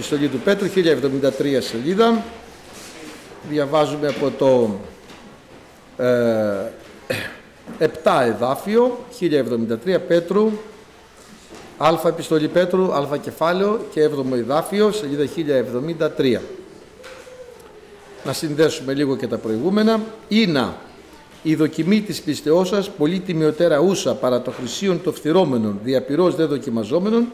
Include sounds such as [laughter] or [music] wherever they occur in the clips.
επιστολή του Πέτρου, 1073 σελίδα. Διαβάζουμε από το ε, 7 εδάφιο, 1073 Πέτρου, Α επιστολή Πέτρου, Α κεφάλαιο και 7ο εδάφιο, σελίδα 1073. Να συνδέσουμε λίγο και τα προηγούμενα. Είναι η δοκιμή της πιστεώς σας πολύ τιμιωτέρα ούσα παρά το χρυσίον των φθυρώμενων διαπυρός δε δοκιμαζόμενων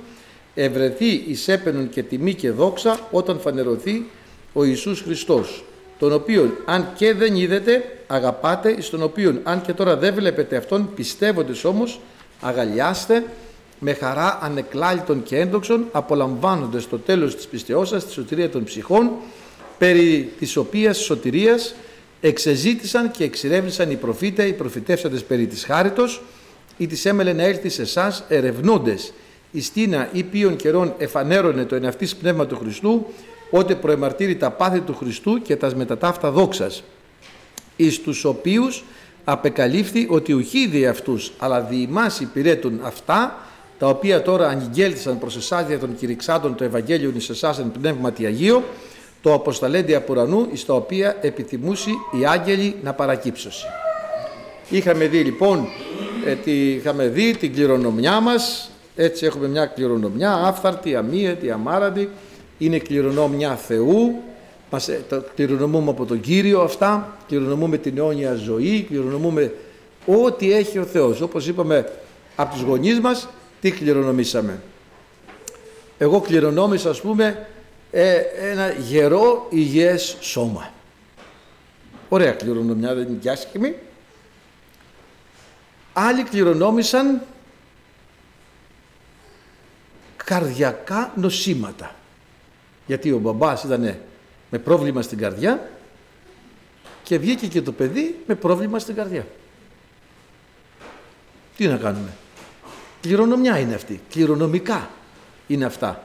ευρεθεί εις έπαινον και τιμή και δόξα όταν φανερωθεί ο Ιησούς Χριστός τον οποίον αν και δεν είδετε αγαπάτε εις τον οποίον αν και τώρα δεν βλέπετε αυτόν πιστεύοντες όμως αγαλιάστε με χαρά ανεκλάλητων και έντοξων απολαμβάνοντας το τέλος της πιστεώς σας τη σωτηρία των ψυχών περί της οποίας σωτηρίας εξεζήτησαν και εξηρεύνησαν οι προφήτε, οι προφητεύσαντες περί της χάριτος ή της έμελε να έρθει σε εσάς ερευνούντες η στήνα ή ποιον καιρών εφανέρωνε το εναυτής πνεύμα του Χριστού ότε προεμαρτύρει τα πάθη του Χριστού και τας μετατάφτα δόξας εις τους οποίους απεκαλύφθη ότι ουχή δι' αυτούς αλλά δι' εμάς υπηρέτουν αυτά τα οποία τώρα αγγέλθησαν προς εσάς δια των κηρυξάντων το Ευαγγέλιο εις εσάς εν πνεύματι Αγίο το αποσταλέντι από ουρανού εις τα οποία επιθυμούσι οι άγγελοι να παρακύψωσι. Είχαμε δει λοιπόν, ε, τη, είχαμε δει την κληρονομιά μας, έτσι έχουμε μια κληρονομιά άφθαρτη, αμύετη, αμάραντη, είναι κληρονομιά Θεού, μας, ε, το κληρονομούμε από τον Κύριο αυτά, κληρονομούμε την αιώνια ζωή, κληρονομούμε ό,τι έχει ο Θεός. Όπως είπαμε από τους γονείς μας, τι κληρονομήσαμε. Εγώ κληρονόμησα ας πούμε ε, ένα γερό υγιές σώμα. Ωραία κληρονομιά, δεν είναι και άσχημη. Άλλοι κληρονόμησαν καρδιακά νοσήματα. Γιατί ο μπαμπάς ήταν με πρόβλημα στην καρδιά και βγήκε και το παιδί με πρόβλημα στην καρδιά. Τι να κάνουμε; Κληρονομιά είναι αυτή. Κληρονομικά είναι αυτά.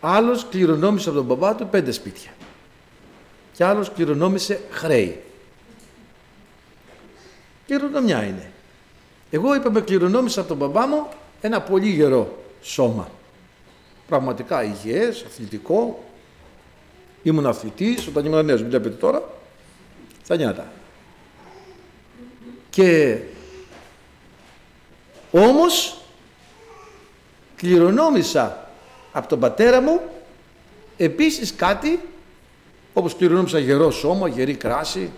Άλλος κληρονόμησε από τον μπαμπά του πέντε σπίτια. Και άλλος κληρονόμησε χρέη. Κληρονομιά είναι. Εγώ είπαμε κληρονόμησα από τον μπαμπά μου ένα πολύ γερό σώμα. Πραγματικά υγιές, αθλητικό. Ήμουν αθλητής όταν ήμουν νέος, βλέπετε τώρα. Στα νιάτα. Και όμως κληρονόμησα από τον πατέρα μου επίσης κάτι όπως κληρονόμησα γερό σώμα, γερή κράση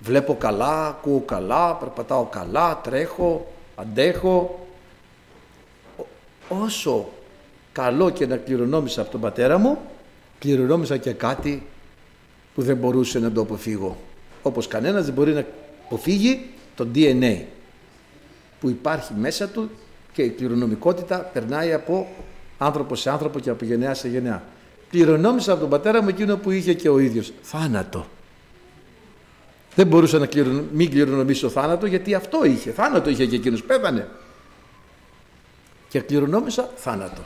βλέπω καλά, ακούω καλά, περπατάω καλά, τρέχω, αντέχω όσο καλό και να κληρονόμησα από τον πατέρα μου κληρονόμησα και κάτι που δεν μπορούσε να το αποφύγω όπως κανένας δεν μπορεί να αποφύγει το DNA που υπάρχει μέσα του και η κληρονομικότητα περνάει από άνθρωπο σε άνθρωπο και από γενεά σε γενεά. Κληρονόμησα από τον πατέρα μου εκείνο που είχε και ο ίδιος. Θάνατο. Δεν μπορούσα να κληρονο... μην κληρονομήσω θάνατο γιατί αυτό είχε. Θάνατο είχε και εκείνος. Πέθανε. Και κληρονόμησα θάνατο.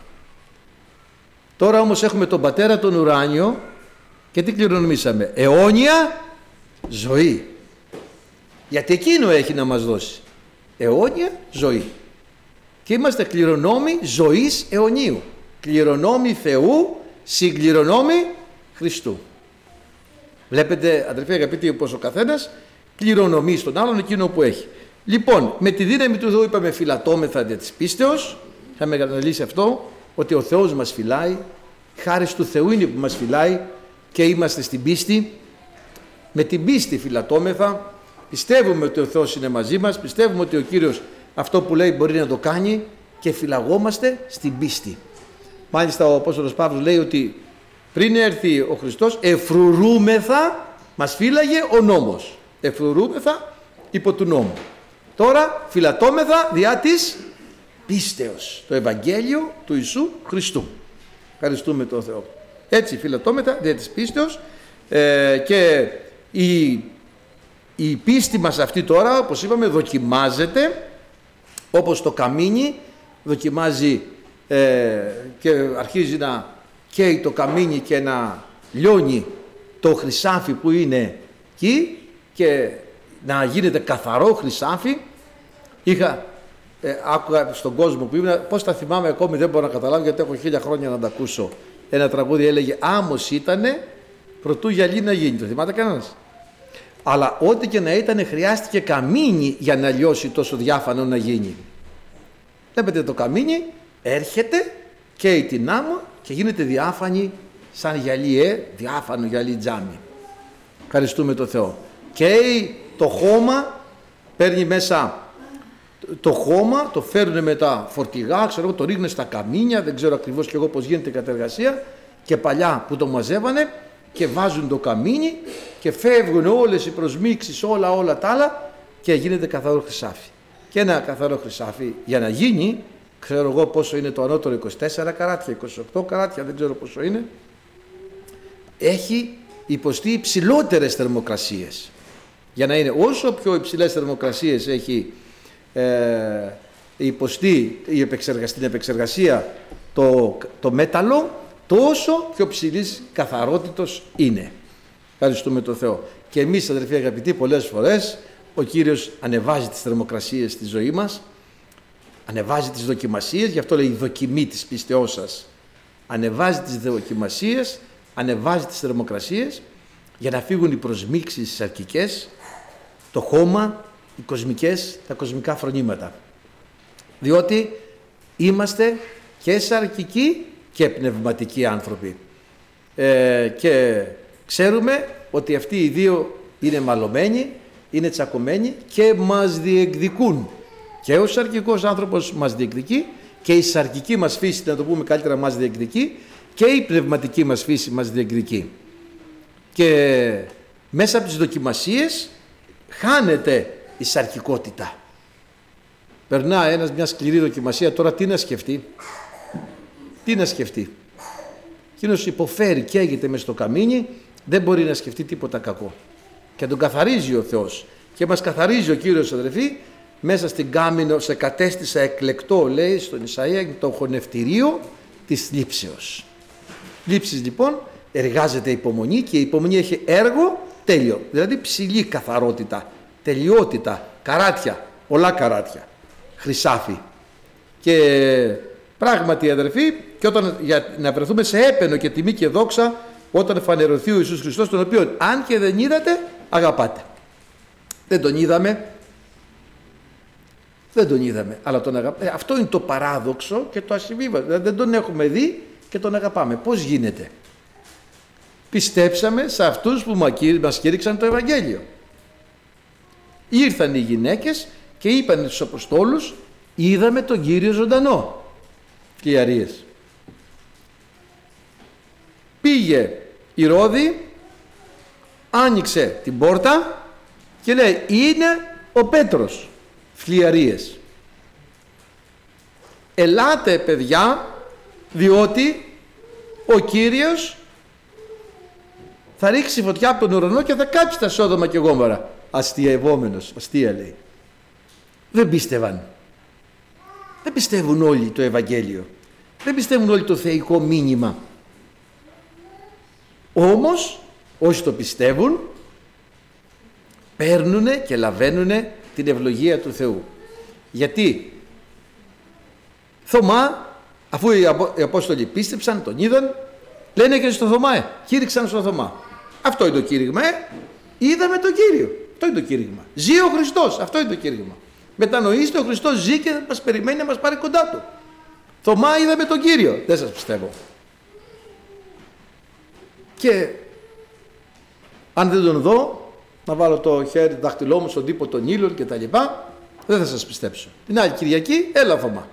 Τώρα όμως έχουμε τον πατέρα τον ουράνιο και τι κληρονομήσαμε. Αιώνια ζωή. Γιατί εκείνο έχει να μας δώσει. Αιώνια ζωή και είμαστε κληρονόμοι ζωής αιωνίου. Κληρονόμοι Θεού, συγκληρονόμοι Χριστού. Βλέπετε αδερφοί αγαπητοί πως ο καθένας κληρονομεί στον άλλον εκείνο που έχει. Λοιπόν, με τη δύναμη του Θεού είπαμε φυλατόμεθα δια της πίστεως, είχαμε αναλύσει αυτό, ότι ο Θεός μας φυλάει, χάρη του Θεού είναι που μας φυλάει και είμαστε στην πίστη. Με την πίστη φυλατόμεθα, πιστεύουμε ότι ο Θεός είναι μαζί μας, πιστεύουμε ότι ο Κύριος αυτό που λέει μπορεί να το κάνει και φυλαγόμαστε στην πίστη. Μάλιστα ο Απόστολος Παύλος λέει ότι πριν έρθει ο Χριστός εφρουρούμεθα, μας φύλαγε ο νόμος. Εφρουρούμεθα υπό του νόμου. Τώρα φυλατόμεθα διά της πίστεως. Το Ευαγγέλιο του Ιησού Χριστού. Ευχαριστούμε τον Θεό. Έτσι φυλατόμεθα διά της πίστεως ε, και η, η πίστη μας αυτή τώρα όπως είπαμε δοκιμάζεται όπως το καμίνι δοκιμάζει ε, και αρχίζει να καίει το καμίνι και να λιώνει το χρυσάφι που είναι εκεί και να γίνεται καθαρό χρυσάφι είχα ε, άκουγα στον κόσμο που ήμουν πώς τα θυμάμαι ακόμη δεν μπορώ να καταλάβω γιατί έχω χίλια χρόνια να τα ακούσω ένα τραγούδι έλεγε άμμος ήτανε προτού γυαλί να γίνει. Το θυμάται κανένας; Αλλά ό,τι και να ήταν χρειάστηκε καμίνι για να λιώσει τόσο διάφανο να γίνει. Βλέπετε το καμίνι έρχεται και την άμμο και γίνεται διάφανη σαν γυαλί, ε, διάφανο γυαλί τζάμι. Ευχαριστούμε το Θεό. Και το χώμα παίρνει μέσα το χώμα, το φέρνουν με τα φορτηγά, ξέρω, το ρίχνουν στα καμίνια, δεν ξέρω ακριβώς και εγώ πώς γίνεται η κατεργασία και παλιά που το μαζεύανε και βάζουν το καμίνι και φεύγουν όλες οι προσμίξεις, όλα όλα τα άλλα και γίνεται καθαρό χρυσάφι. Και ένα καθαρό χρυσάφι για να γίνει, ξέρω εγώ πόσο είναι το ανώτερο 24 καράτια, 28 καράτια, δεν ξέρω πόσο είναι, έχει υποστεί υψηλότερες θερμοκρασίες. Για να είναι όσο πιο υψηλές θερμοκρασίες έχει ε, υποστεί η επεξεργασία, στην επεξεργασία το, το μέταλλο, τόσο πιο ψηλής καθαρότητος είναι. Ευχαριστούμε τον Θεό. Και εμείς αδερφοί αγαπητοί πολλές φορές ο Κύριος ανεβάζει τις θερμοκρασίες στη ζωή μας, ανεβάζει τις δοκιμασίες, γι' αυτό λέει η δοκιμή της πίστεώς σας. Ανεβάζει τις δοκιμασίες, ανεβάζει τις θερμοκρασίες για να φύγουν οι προσμίξεις αρκικές, το χώμα, οι κοσμικές, τα κοσμικά φρονήματα. Διότι είμαστε και σαρκικοί και πνευματικοί άνθρωποι. Ε, και ξέρουμε ότι αυτοί οι δύο είναι μαλωμένοι, είναι τσακωμένοι και μας διεκδικούν. Και ο σαρκικός άνθρωπος μας διεκδικεί και η σαρκική μας φύση, να το πούμε καλύτερα, μας διεκδικεί και η πνευματική μας φύση μας διεκδικεί. Και μέσα από τις δοκιμασίες χάνεται η σαρκικότητα. Περνά ένας μια σκληρή δοκιμασία, τώρα τι να σκεφτεί; Τι να σκεφτεί; Εκείνος υποφέρει και έγινε μες στο καμίνι, δεν μπορεί να σκεφτεί τίποτα κακό. Και τον καθαρίζει ο Θεός. Και μας καθαρίζει ο Κύριος αδερφή, μέσα στην κάμινο σε κατέστησα εκλεκτό, λέει στον Ισαΐα, το χωνευτηρίο της λήψεως. Λήψης λοιπόν εργάζεται υπομονή και η υπομονή έχει έργο τέλειο, δηλαδή ψηλή καθαρότητα, τελειότητα, καράτια, πολλά καράτια, χρυσάφι. Και πράγματι αδερφοί, και όταν για να βρεθούμε σε έπαινο και τιμή και δόξα, όταν φανερωθεί ο Ιησούς Χριστός, τον οποίο αν και δεν είδατε, αγαπάτε. Δεν τον είδαμε, δεν τον είδαμε, αλλά τον αγαπάμε. Αυτό είναι το παράδοξο και το ασυμβίβατο. Δηλαδή δεν τον έχουμε δει και τον αγαπάμε. Πώς γίνεται; Πιστέψαμε σε αυτούς που μας κήρυξαν το Ευαγγέλιο. Ήρθαν οι γυναίκες και είπαν στους Αποστόλους είδαμε τον Κύριο ζωντανό. Φλιαρίες. Πήγε η Ρώδη, άνοιξε την πόρτα και λέει είναι ο Πέτρος. Φλιαρίες. Ελάτε παιδιά διότι ο Κύριος θα ρίξει φωτιά από τον ουρανό και θα κάψει τα Σόδομα και Γόμορα αστιαευόμενος, αστεία λέει. Δεν πίστευαν. Δεν πιστεύουν όλοι το Ευαγγέλιο. Δεν πιστεύουν όλοι το θεϊκό μήνυμα. Όμως, όσοι το πιστεύουν, παίρνουν και λαβαίνουν την ευλογία του Θεού. Γιατί; Θωμά, αφού οι Απόστολοι πίστεψαν, τον είδαν, λένε και στο Θωμά, ε, κήρυξαν στο Θωμά. Αυτό είναι το κήρυγμα, ε. είδαμε τον Κύριο. Αυτό είναι το κήρυγμα. Ζει ο Χριστός. Αυτό είναι το κήρυγμα. Μετανοήστε, ο Χριστός ζει και μας περιμένει να μας πάρει κοντά του. Θωμά είδαμε τον κύριο. Δεν σας πιστεύω. Και αν δεν τον δω, να βάλω το χέρι, το δάχτυλό μου στον τύπο των ήλων και τα λοιπά, δεν θα σας πιστέψω. Την άλλη Κυριακή, έλα Θωμά.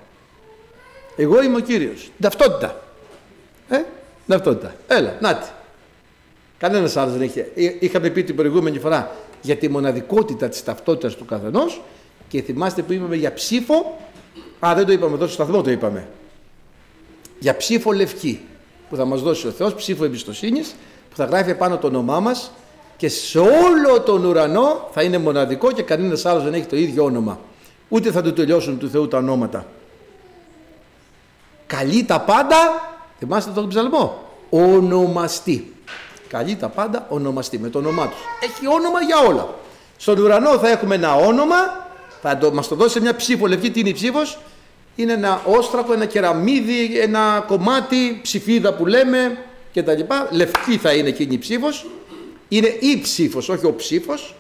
Εγώ είμαι ο Κύριος. Ταυτότητα. Ε, ταυτότητα. Έλα, νάτι. Κανένας άλλος δεν έχει. Είχαμε πει την προηγούμενη φορά για τη μοναδικότητα της ταυτότητας του καθενός και θυμάστε που είπαμε για ψήφο, α δεν το είπαμε εδώ στο σταθμό το είπαμε, για ψήφο λευκή που θα μας δώσει ο Θεός, ψήφο εμπιστοσύνης που θα γράφει επάνω το όνομά μας και σε όλο τον ουρανό θα είναι μοναδικό και κανένας άλλος δεν έχει το ίδιο όνομα. Ούτε θα του τελειώσουν του Θεού τα ονόματα. Καλή τα πάντα, θυμάστε τον ψαλμό, ονομαστή. Καλεί τα πάντα ονομαστεί με το όνομά τους. Έχει όνομα για όλα. Στον ουρανό θα έχουμε ένα όνομα, θα το, μας το δώσει μια ψήφο λευκή. Τι είναι η ψήφος; είναι ένα όστρακο, ένα κεραμίδι, ένα κομμάτι, ψηφίδα που λέμε και τα λοιπά. Λευκή θα είναι εκείνη η ψήφος. Είναι η ψήφος, όχι ο ψήφος.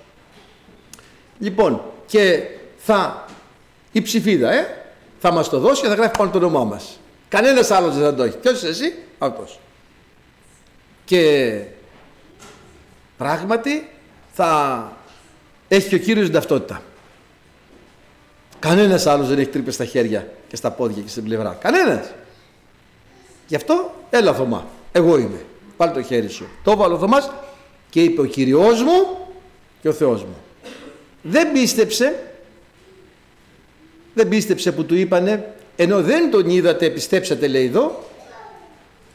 Λοιπόν, και θα, η ψηφίδα, ε, θα μας το δώσει και θα γράφει πάνω το όνομά μας. Κανένας άλλος δεν θα το έχει. Ποιος είσαι εσύ, αυτός. Και πράγματι θα έχει και ο Κύριος την ταυτότητα. Κανένας άλλος δεν έχει τρύπες στα χέρια και στα πόδια και στην πλευρά. Κανένας. Γι' αυτό έλα Θωμά. Εγώ είμαι. Πάλι το χέρι σου. Το έβαλε ο Θωμάς και είπε ο Κυριός μου και ο Θεός μου. Δεν πίστεψε δεν πίστεψε που του είπανε ενώ δεν τον είδατε πιστέψατε λέει εδώ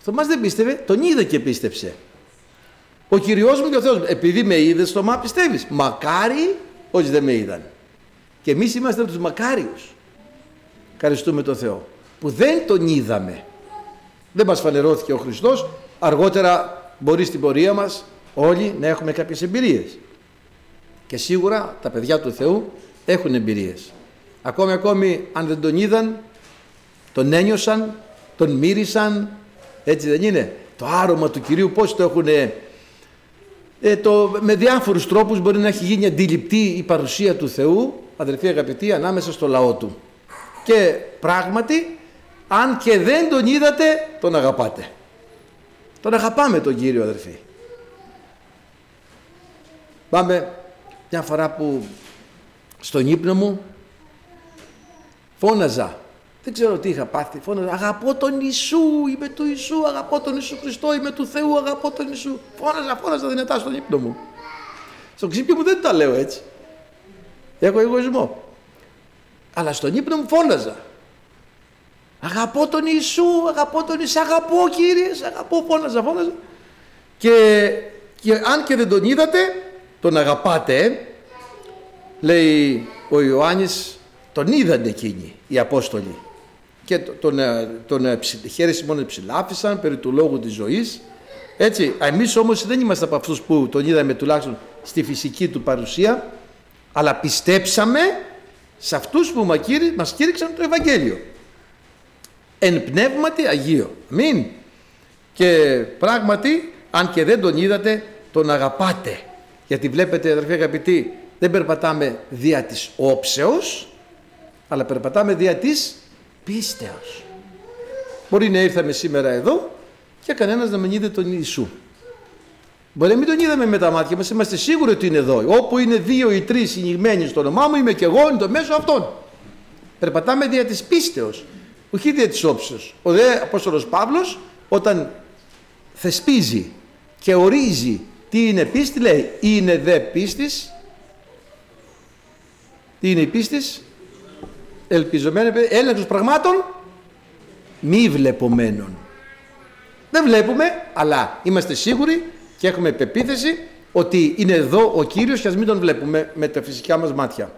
Θωμάς δεν πίστευε τον είδε και πίστεψε ο Κυριός μου και ο Θεός μου επειδή με είδες στο μα πιστεύεις. Μακάρι όχι δεν με είδαν. Και εμείς είμαστε από τους μακάριους. Ευχαριστούμε τον Θεό που δεν τον είδαμε. Δεν μας φανερώθηκε ο Χριστός. Αργότερα μπορεί στην πορεία μας όλοι να έχουμε κάποιες εμπειρίες. Και σίγουρα τα παιδιά του Θεού έχουν εμπειρίες. Ακόμη ακόμη αν δεν τον είδαν, τον ένιωσαν, τον μύρισαν, έτσι δεν είναι; Το άρωμα του Κυρίου πώς το έχουν, ε, το, με διάφορους τρόπους μπορεί να έχει γίνει αντιληπτή η παρουσία του Θεού, αδερφοί αγαπητοί, ανάμεσα στο λαό του. Και πράγματι, αν και δεν τον είδατε, τον αγαπάτε. Τον αγαπάμε τον Κύριο αδερφοί. Πάμε μια φορά που στον ύπνο μου Φώναζα. Δεν ξέρω τι είχα πάθει. Φώναζα. Αγαπώ τον Ιησού. Είμαι του Ιησού. Αγαπώ τον Ιησού Χριστό. Είμαι του Θεού. Αγαπώ τον Ιησού. Φώναζα, φώναζα δυνατά στον ύπνο μου. Στο ξύπνιο μου δεν τα λέω έτσι. Έχω εγωισμό. Αλλά στον ύπνο μου φώναζα. Αγαπώ τον Ιησού, αγαπώ τον Ιησού, αγαπώ Κύριε, αγαπώ, φώναζα, φώναζα. Και, και αν και δεν τον είδατε, τον αγαπάτε, λέει ο Ιωάννης τον είδαν εκείνοι οι Απόστολοι και τον, ε, τον, ε, χέρι Σιμών ψηλάφισαν περί του λόγου της ζωής. Έτσι, εμείς όμως δεν είμαστε από αυτούς που τον είδαμε τουλάχιστον στη φυσική του παρουσία αλλά πιστέψαμε σε αυτούς που μας κήρυξαν το Ευαγγέλιο. Εν πνεύματι Αγίο. Μην και πράγματι αν και δεν τον είδατε τον αγαπάτε. Γιατί βλέπετε αδερφοί αγαπητοί δεν περπατάμε δια της όψεως αλλά περπατάμε δια της πίστεως. Μπορεί να ήρθαμε σήμερα εδώ και κανένας να μην είδε τον Ιησού. Μπορεί να μην τον είδαμε με τα μάτια μας, είμαστε σίγουροι ότι είναι εδώ. Όπου είναι δύο ή τρεις συνηγμένοι στο όνομά μου, είμαι και εγώ, είναι το μέσο αυτών. Περπατάμε δια της πίστεως, όχι δια της όψεως. Ο δε Απόστολος Παύλος όταν θεσπίζει και ορίζει τι είναι πίστη, λέει είναι δε πίστης, τι είναι η πίστης, ελπιζομένο έλεγχος πραγμάτων μη βλεπομένων. Δεν βλέπουμε, αλλά είμαστε σίγουροι και έχουμε πεποίθηση ότι είναι εδώ ο Κύριος και ας μην τον βλέπουμε με τα φυσικά μας μάτια.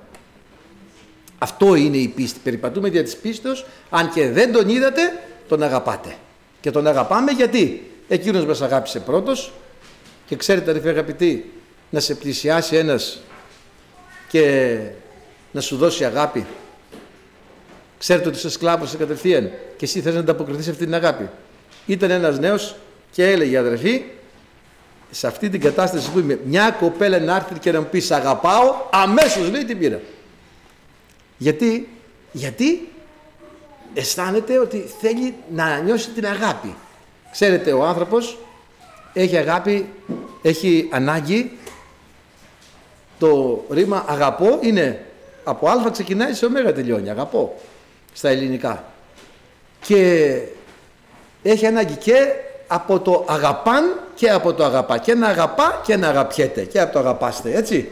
Αυτό είναι η πίστη. Περιπατούμε δια της πίστεως, αν και δεν τον είδατε, τον αγαπάτε. Και τον αγαπάμε γιατί εκείνος μας αγάπησε πρώτος και ξέρετε αδερφοί αγαπητοί, να σε πλησιάσει ένας και να σου δώσει αγάπη Ξέρετε ότι είσαι σκλάβος κατευθείαν και εσύ θες να ανταποκριθείς σε αυτή την αγάπη. Ήταν ένας νέος και έλεγε αδερφή, σε αυτή την κατάσταση που είμαι, μια κοπέλα να έρθει και να μου πει σ' αγαπάω, αμέσως λέει την πήρα. Γιατί, γιατί αισθάνεται ότι θέλει να νιώσει την αγάπη. Ξέρετε, ο άνθρωπος έχει αγάπη, έχει ανάγκη, το ρήμα αγαπώ είναι από α ξεκινάει σε ω τελειώνει, αγαπώ στα ελληνικά. Και έχει ανάγκη και από το αγαπάν και από το αγαπά. Και να αγαπά και να αγαπιέται. Και από το αγαπάστε, έτσι.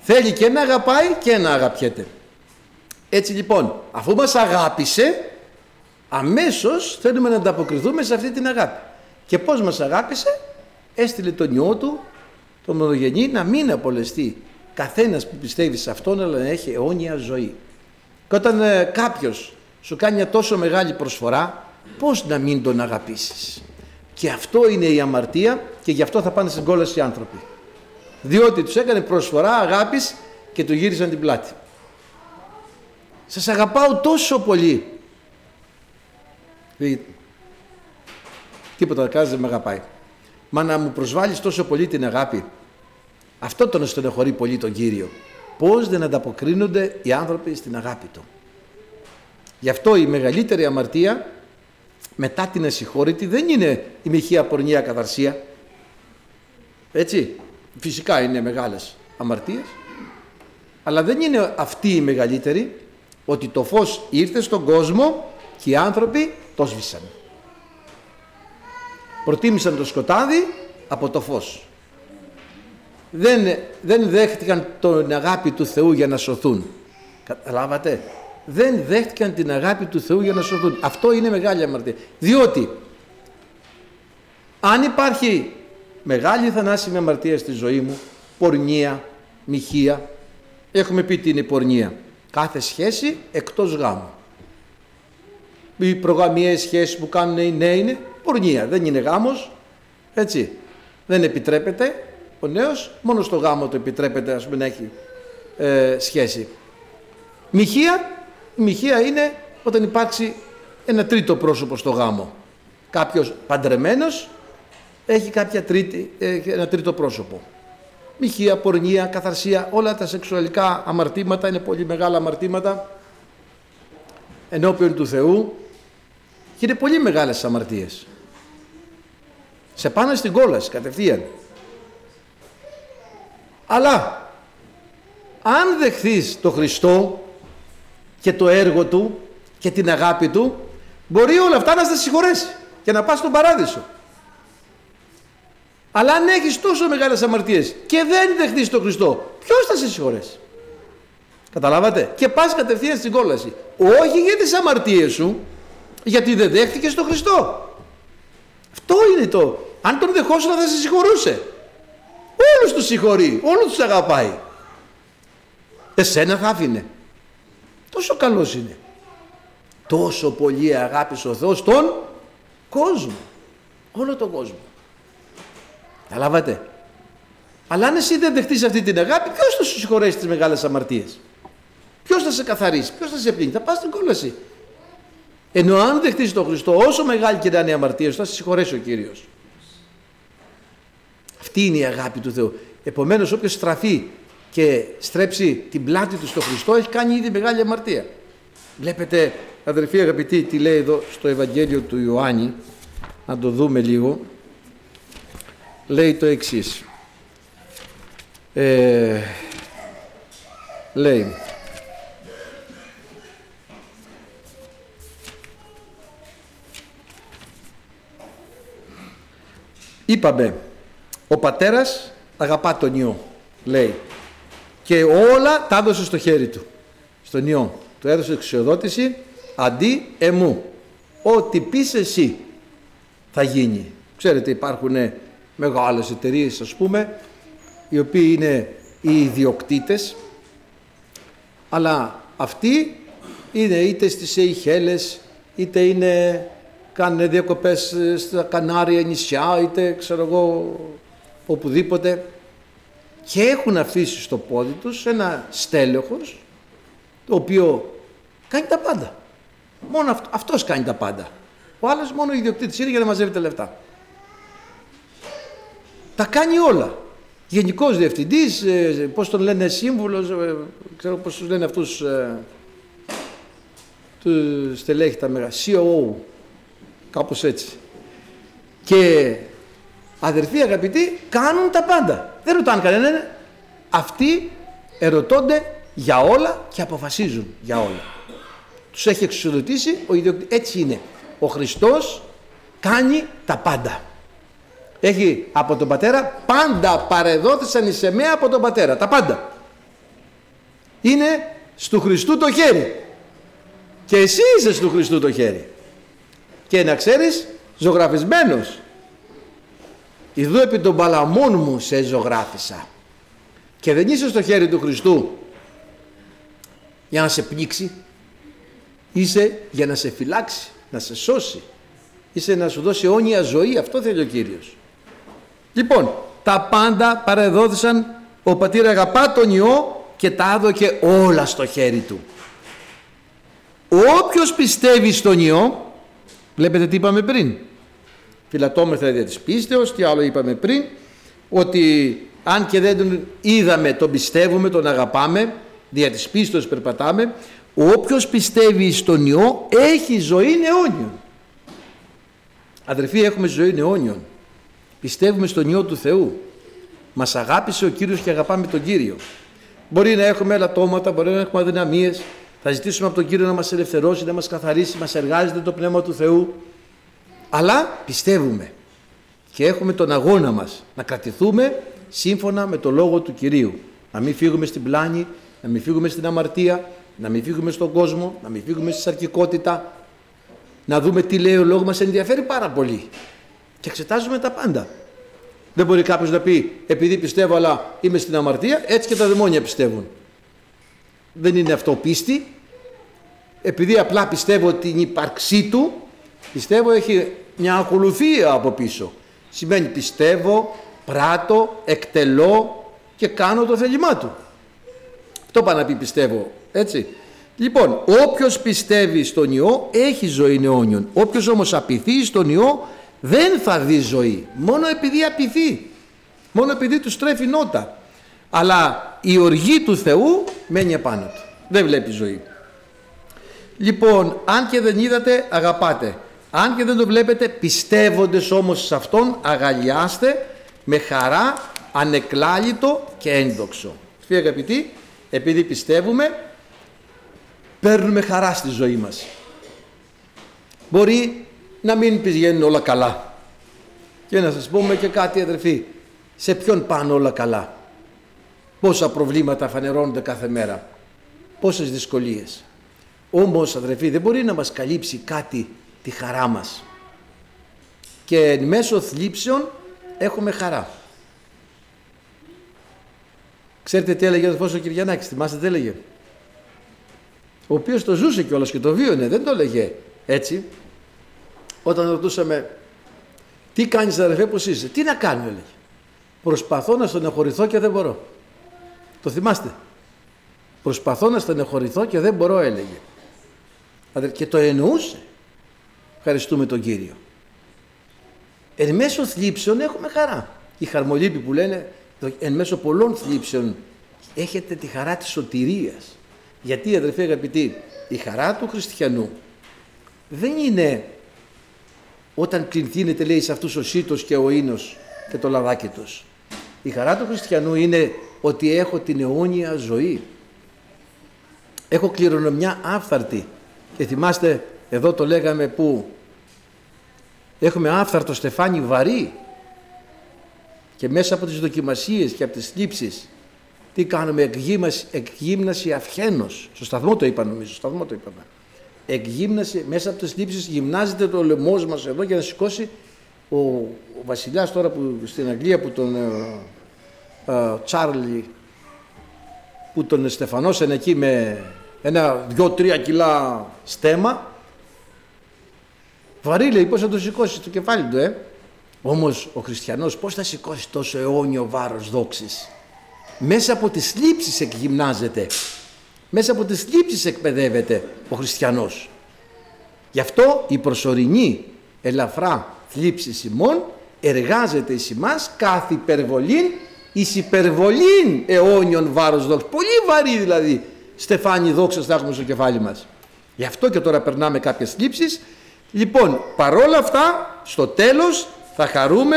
Θέλει και να αγαπάει και να αγαπιέται. Έτσι λοιπόν, αφού μας αγάπησε, αμέσως θέλουμε να ανταποκριθούμε σε αυτή την αγάπη. Και πώς μας αγάπησε, έστειλε τον ιό του, τον μονογενή, να μην απολεστεί καθένας που πιστεύει σε αυτόν, αλλά να έχει αιώνια ζωή. Και όταν ε, κάποιος σου κάνει μια τόσο μεγάλη προσφορά, πώς να μην τον αγαπήσεις; Και αυτό είναι η αμαρτία και γι' αυτό θα πάνε στην κόλαση οι άνθρωποι. Διότι τους έκανε προσφορά αγάπης και του γύρισαν την πλάτη. Σας αγαπάω τόσο πολύ. τίποτα κάνεις δεν με αγαπάει. Μα να μου προσβάλλεις τόσο πολύ την αγάπη. Αυτό τον στενοχωρεί πολύ τον Κύριο. Πώς δεν ανταποκρίνονται οι άνθρωποι στην αγάπη του. Γι' αυτό η μεγαλύτερη αμαρτία μετά την ασυγχώρητη δεν είναι η μοιχεία πορνεία καθαρσία. Έτσι. Φυσικά είναι μεγάλες αμαρτίες. Αλλά δεν είναι αυτή η μεγαλύτερη ότι το φως ήρθε στον κόσμο και οι άνθρωποι το σβήσαν. Προτίμησαν το σκοτάδι από το φως. Δεν, δεν δέχτηκαν την αγάπη του Θεού για να σωθούν. Καταλάβατε; Δεν δέχτηκαν την αγάπη του Θεού για να σωθούν. Αυτό είναι μεγάλη αμαρτία. Διότι αν υπάρχει μεγάλη θανάσιμη αμαρτία στη ζωή μου, πορνεία, μοιχεία, έχουμε πει τι είναι η πορνεία. Κάθε σχέση εκτός γάμου. Οι προγαμιαίες σχέσεις που κάνουν οι νέοι είναι πορνεία. Δεν είναι γάμος, έτσι. Δεν επιτρέπεται ο νέος, μόνο στο γάμο το επιτρέπεται ας πούμε να έχει ε, σχέση. Μοιχεία, η μοιχεία είναι όταν υπάρξει ένα τρίτο πρόσωπο στο γάμο. Κάποιος παντρεμένος έχει κάποια τρίτη, ένα τρίτο πρόσωπο. Μοιχεία, πορνεία, καθαρσία, όλα τα σεξουαλικά αμαρτήματα είναι πολύ μεγάλα αμαρτήματα ενώπιον του Θεού και είναι πολύ μεγάλες αμαρτίες. Σε πάνε στην κόλαση κατευθείαν. Αλλά αν δεχθείς το Χριστό και το έργο Του και την αγάπη Του μπορεί όλα αυτά να στα συγχωρέσει και να πας στον παράδεισο. Αλλά αν έχεις τόσο μεγάλες αμαρτίες και δεν δεχτείς τον Χριστό, ποιος θα σε συγχωρέσει; Καταλάβατε; Και πας κατευθείαν στην κόλαση. Όχι για τις αμαρτίες σου, γιατί δεν δέχτηκες τον Χριστό. Αυτό είναι το. Αν τον δεχόσουν θα σε συγχωρούσε. Όλους τους συγχωρεί, όλους τους αγαπάει. Εσένα θα άφηνε. Τόσο καλός είναι. Τόσο πολύ αγάπησε ο Θεός τον κόσμο. Όλο τον κόσμο. Καταλάβατε. Αλλά αν εσύ δεν δεχτείς αυτή την αγάπη, ποιος θα σου συγχωρέσει τις μεγάλες αμαρτίες; Ποιος θα σε καθαρίσει, ποιος θα σε πλύνει, θα πας στην κόλαση. Ενώ αν δεχτείς τον Χριστό, όσο μεγάλη και να είναι η αμαρτία θα σε συγχωρέσει ο κύριος. Αυτή είναι η αγάπη του Θεού. Επομένως, όποιος στραφεί και στρέψει την πλάτη του στο Χριστό, έχει κάνει ήδη μεγάλη αμαρτία. Βλέπετε, αδερφοί αγαπητοί, τι λέει εδώ στο Ευαγγέλιο του Ιωάννη, να το δούμε λίγο λέει το εξής. Ε, λέει είπαμε ο πατέρας αγαπά τον Υιό λέει. Και όλα τα έδωσε στο χέρι του στον Υιό του έδωσε εξουσιοδότηση αντί εμού. Ό,τι πεις εσύ θα γίνει. Ξέρετε υπάρχουν μεγάλες εταιρείες ας πούμε οι οποίοι είναι οι ιδιοκτήτες αλλά αυτοί είναι είτε στις Σεϊχέλες είτε είναι κάνουν διακοπές στα Κανάρια νησιά είτε ξέρω εγώ οπουδήποτε και έχουν αφήσει στο πόδι τους ένα στέλεχος το οποίο κάνει τα πάντα. Μόνο αυτό, αυτός κάνει τα πάντα. Ο άλλος μόνο ιδιοκτήτης είναι για να μαζεύει τα λεφτά τα κάνει όλα. Γενικός διευθυντής, ε, πώς τον λένε, σύμβουλος, ε, ξέρω πώς τους λένε αυτούς. Ε, του στελέχη τα μεγάλα, COO, κάπως έτσι. Και αδερφοί αγαπητοί κάνουν τα πάντα. Δεν ρωτάνε κανέναν. Αυτοί ερωτώνται για όλα και αποφασίζουν για όλα. Τους έχει εξουσιοδοτήσει ο ιδιοκτήτης. Έτσι είναι. Ο Χριστός κάνει τα πάντα έχει από τον πατέρα, πάντα παρεδόθησαν οι σεμαία από τον πατέρα, τα πάντα. Είναι στου Χριστού το χέρι. Και εσύ είσαι στου Χριστού το χέρι. Και να ξέρεις, ζωγραφισμένος. Ιδού επί των παλαμών μου σε ζωγράφισα. Και δεν είσαι στο χέρι του Χριστού για να σε πνίξει. Είσαι για να σε φυλάξει, να σε σώσει. Είσαι να σου δώσει αιώνια ζωή. Αυτό θέλει ο Κύριος. Λοιπόν, τα πάντα παρεδόθησαν, ο πατήρ αγαπά τον Υιό και τα άδωκε όλα στο χέρι του. όποιος πιστεύει στον Υιό, βλέπετε τι είπαμε πριν, φυλατόμεθα δια της πίστεως, τι άλλο είπαμε πριν, ότι αν και δεν τον είδαμε, τον πιστεύουμε, τον αγαπάμε, δια της πίστεως περπατάμε, όποιος πιστεύει στον Υιό έχει ζωή αιώνιον. Αδερφοί έχουμε ζωή αιώνιον. Πιστεύουμε στον Υιό του Θεού. Μας αγάπησε ο Κύριος και αγαπάμε τον Κύριο. Μπορεί να έχουμε ελαττώματα, μπορεί να έχουμε αδυναμίες. Θα ζητήσουμε από τον Κύριο να μας ελευθερώσει, να μας καθαρίσει, μας εργάζεται το Πνεύμα του Θεού. Αλλά πιστεύουμε και έχουμε τον αγώνα μας να κρατηθούμε σύμφωνα με το Λόγο του Κυρίου. Να μην φύγουμε στην πλάνη, να μην φύγουμε στην αμαρτία, να μην φύγουμε στον κόσμο, να μην φύγουμε στη σαρκικότητα, να δούμε τι λέει ο Λόγος μας ενδιαφέρει πάρα πολύ και εξετάζουμε τα πάντα. Δεν μπορεί κάποιος να πει επειδή πιστεύω αλλά είμαι στην αμαρτία, έτσι και τα δαιμόνια πιστεύουν. Δεν είναι αυτό πίστη. Επειδή απλά πιστεύω την ύπαρξή του, πιστεύω έχει μια ακολουθία από πίσω. Σημαίνει πιστεύω, πράττω, εκτελώ και κάνω το θέλημά του. Αυτό πάει να πει πιστεύω, έτσι. Λοιπόν, όποιος πιστεύει στον Υιό έχει ζωή αιώνιον. Όποιος όμως απειθεί στον Υιό δεν θα δει ζωή. Μόνο επειδή απειθεί. Μόνο επειδή του τρέφει νότα. Αλλά η οργή του Θεού μένει επάνω του. Δεν βλέπει ζωή. Λοιπόν, αν και δεν είδατε, αγαπάτε. Αν και δεν το βλέπετε, πιστεύοντες όμως σε Αυτόν, αγαλιάστε με χαρά, ανεκλάλητο και ένδοξο. Φίλοι αγαπητοί, επειδή πιστεύουμε, παίρνουμε χαρά στη ζωή μας. Μπορεί να μην πηγαίνουν όλα καλά. Και να σας πούμε και κάτι αδερφοί, σε ποιον πάνε όλα καλά; Πόσα προβλήματα φανερώνονται κάθε μέρα; Πόσες δυσκολίες; Όμως αδερφοί δεν μπορεί να μας καλύψει κάτι τη χαρά μας. Και εν μέσω θλίψεων έχουμε χαρά. Ξέρετε τι έλεγε ο αδερφός ο Κυριανάκης, θυμάστε τι έλεγε; Ο οποίος το ζούσε κιόλας και το βίωνε, δεν το έλεγε έτσι όταν ρωτούσαμε τι κάνεις αδερφέ πως είσαι, τι να κάνω έλεγε. Προσπαθώ να στενοχωρηθώ και δεν μπορώ. Το θυμάστε; Προσπαθώ να στενοχωρηθώ και δεν μπορώ έλεγε. Και το εννοούσε. Ευχαριστούμε τον Κύριο. Εν μέσω θλίψεων έχουμε χαρά. Οι χαρμολύποι που λένε εν μέσω πολλών θλίψεων έχετε τη χαρά της σωτηρίας. Γιατί αδερφέ αγαπητοί, η χαρά του χριστιανού δεν είναι όταν πληθύνεται λέει σε αυτούς ο σύτος και ο ίνος και το λαδάκι τους. Η χαρά του χριστιανού είναι ότι έχω την αιώνια ζωή. Έχω κληρονομιά άφθαρτη και θυμάστε εδώ το λέγαμε που έχουμε άφθαρτο στεφάνι βαρύ και μέσα από τις δοκιμασίες και από τις θλίψεις τι κάνουμε εκγύμναση, εκγύμναση αυχένος. Στο σταθμό το είπα νομίζω, στο σταθμό το είπαμε εκγύμνασε μέσα από τις λήψεις γυμνάζεται το λαιμό μας εδώ για να σηκώσει ο, ο βασιλιάς τώρα που στην Αγγλία που τον ε, ε, Τσάρλι που τον στεφανώσαν εκεί με ένα δυο-τρία κιλά στέμα βαρύ λέει πώς θα το σηκώσεις το κεφάλι του ε όμως ο χριστιανός πώς θα σηκώσει τόσο αιώνιο βάρος δόξης μέσα από τις λήψεις εκγυμνάζεται μέσα από τις θλίψεις εκπαιδεύεται ο χριστιανός. Γι' αυτό η προσωρινή ελαφρά θλίψη ημών εργάζεται εις εμάς κάθε υπερβολήν εις υπερβολήν αιώνιον βάρος δόξα. Πολύ βαρύ δηλαδή στεφάνι δόξας θα έχουμε στο κεφάλι μας. Γι' αυτό και τώρα περνάμε κάποιες θλίψεις. Λοιπόν, παρόλα αυτά, στο τέλος θα χαρούμε,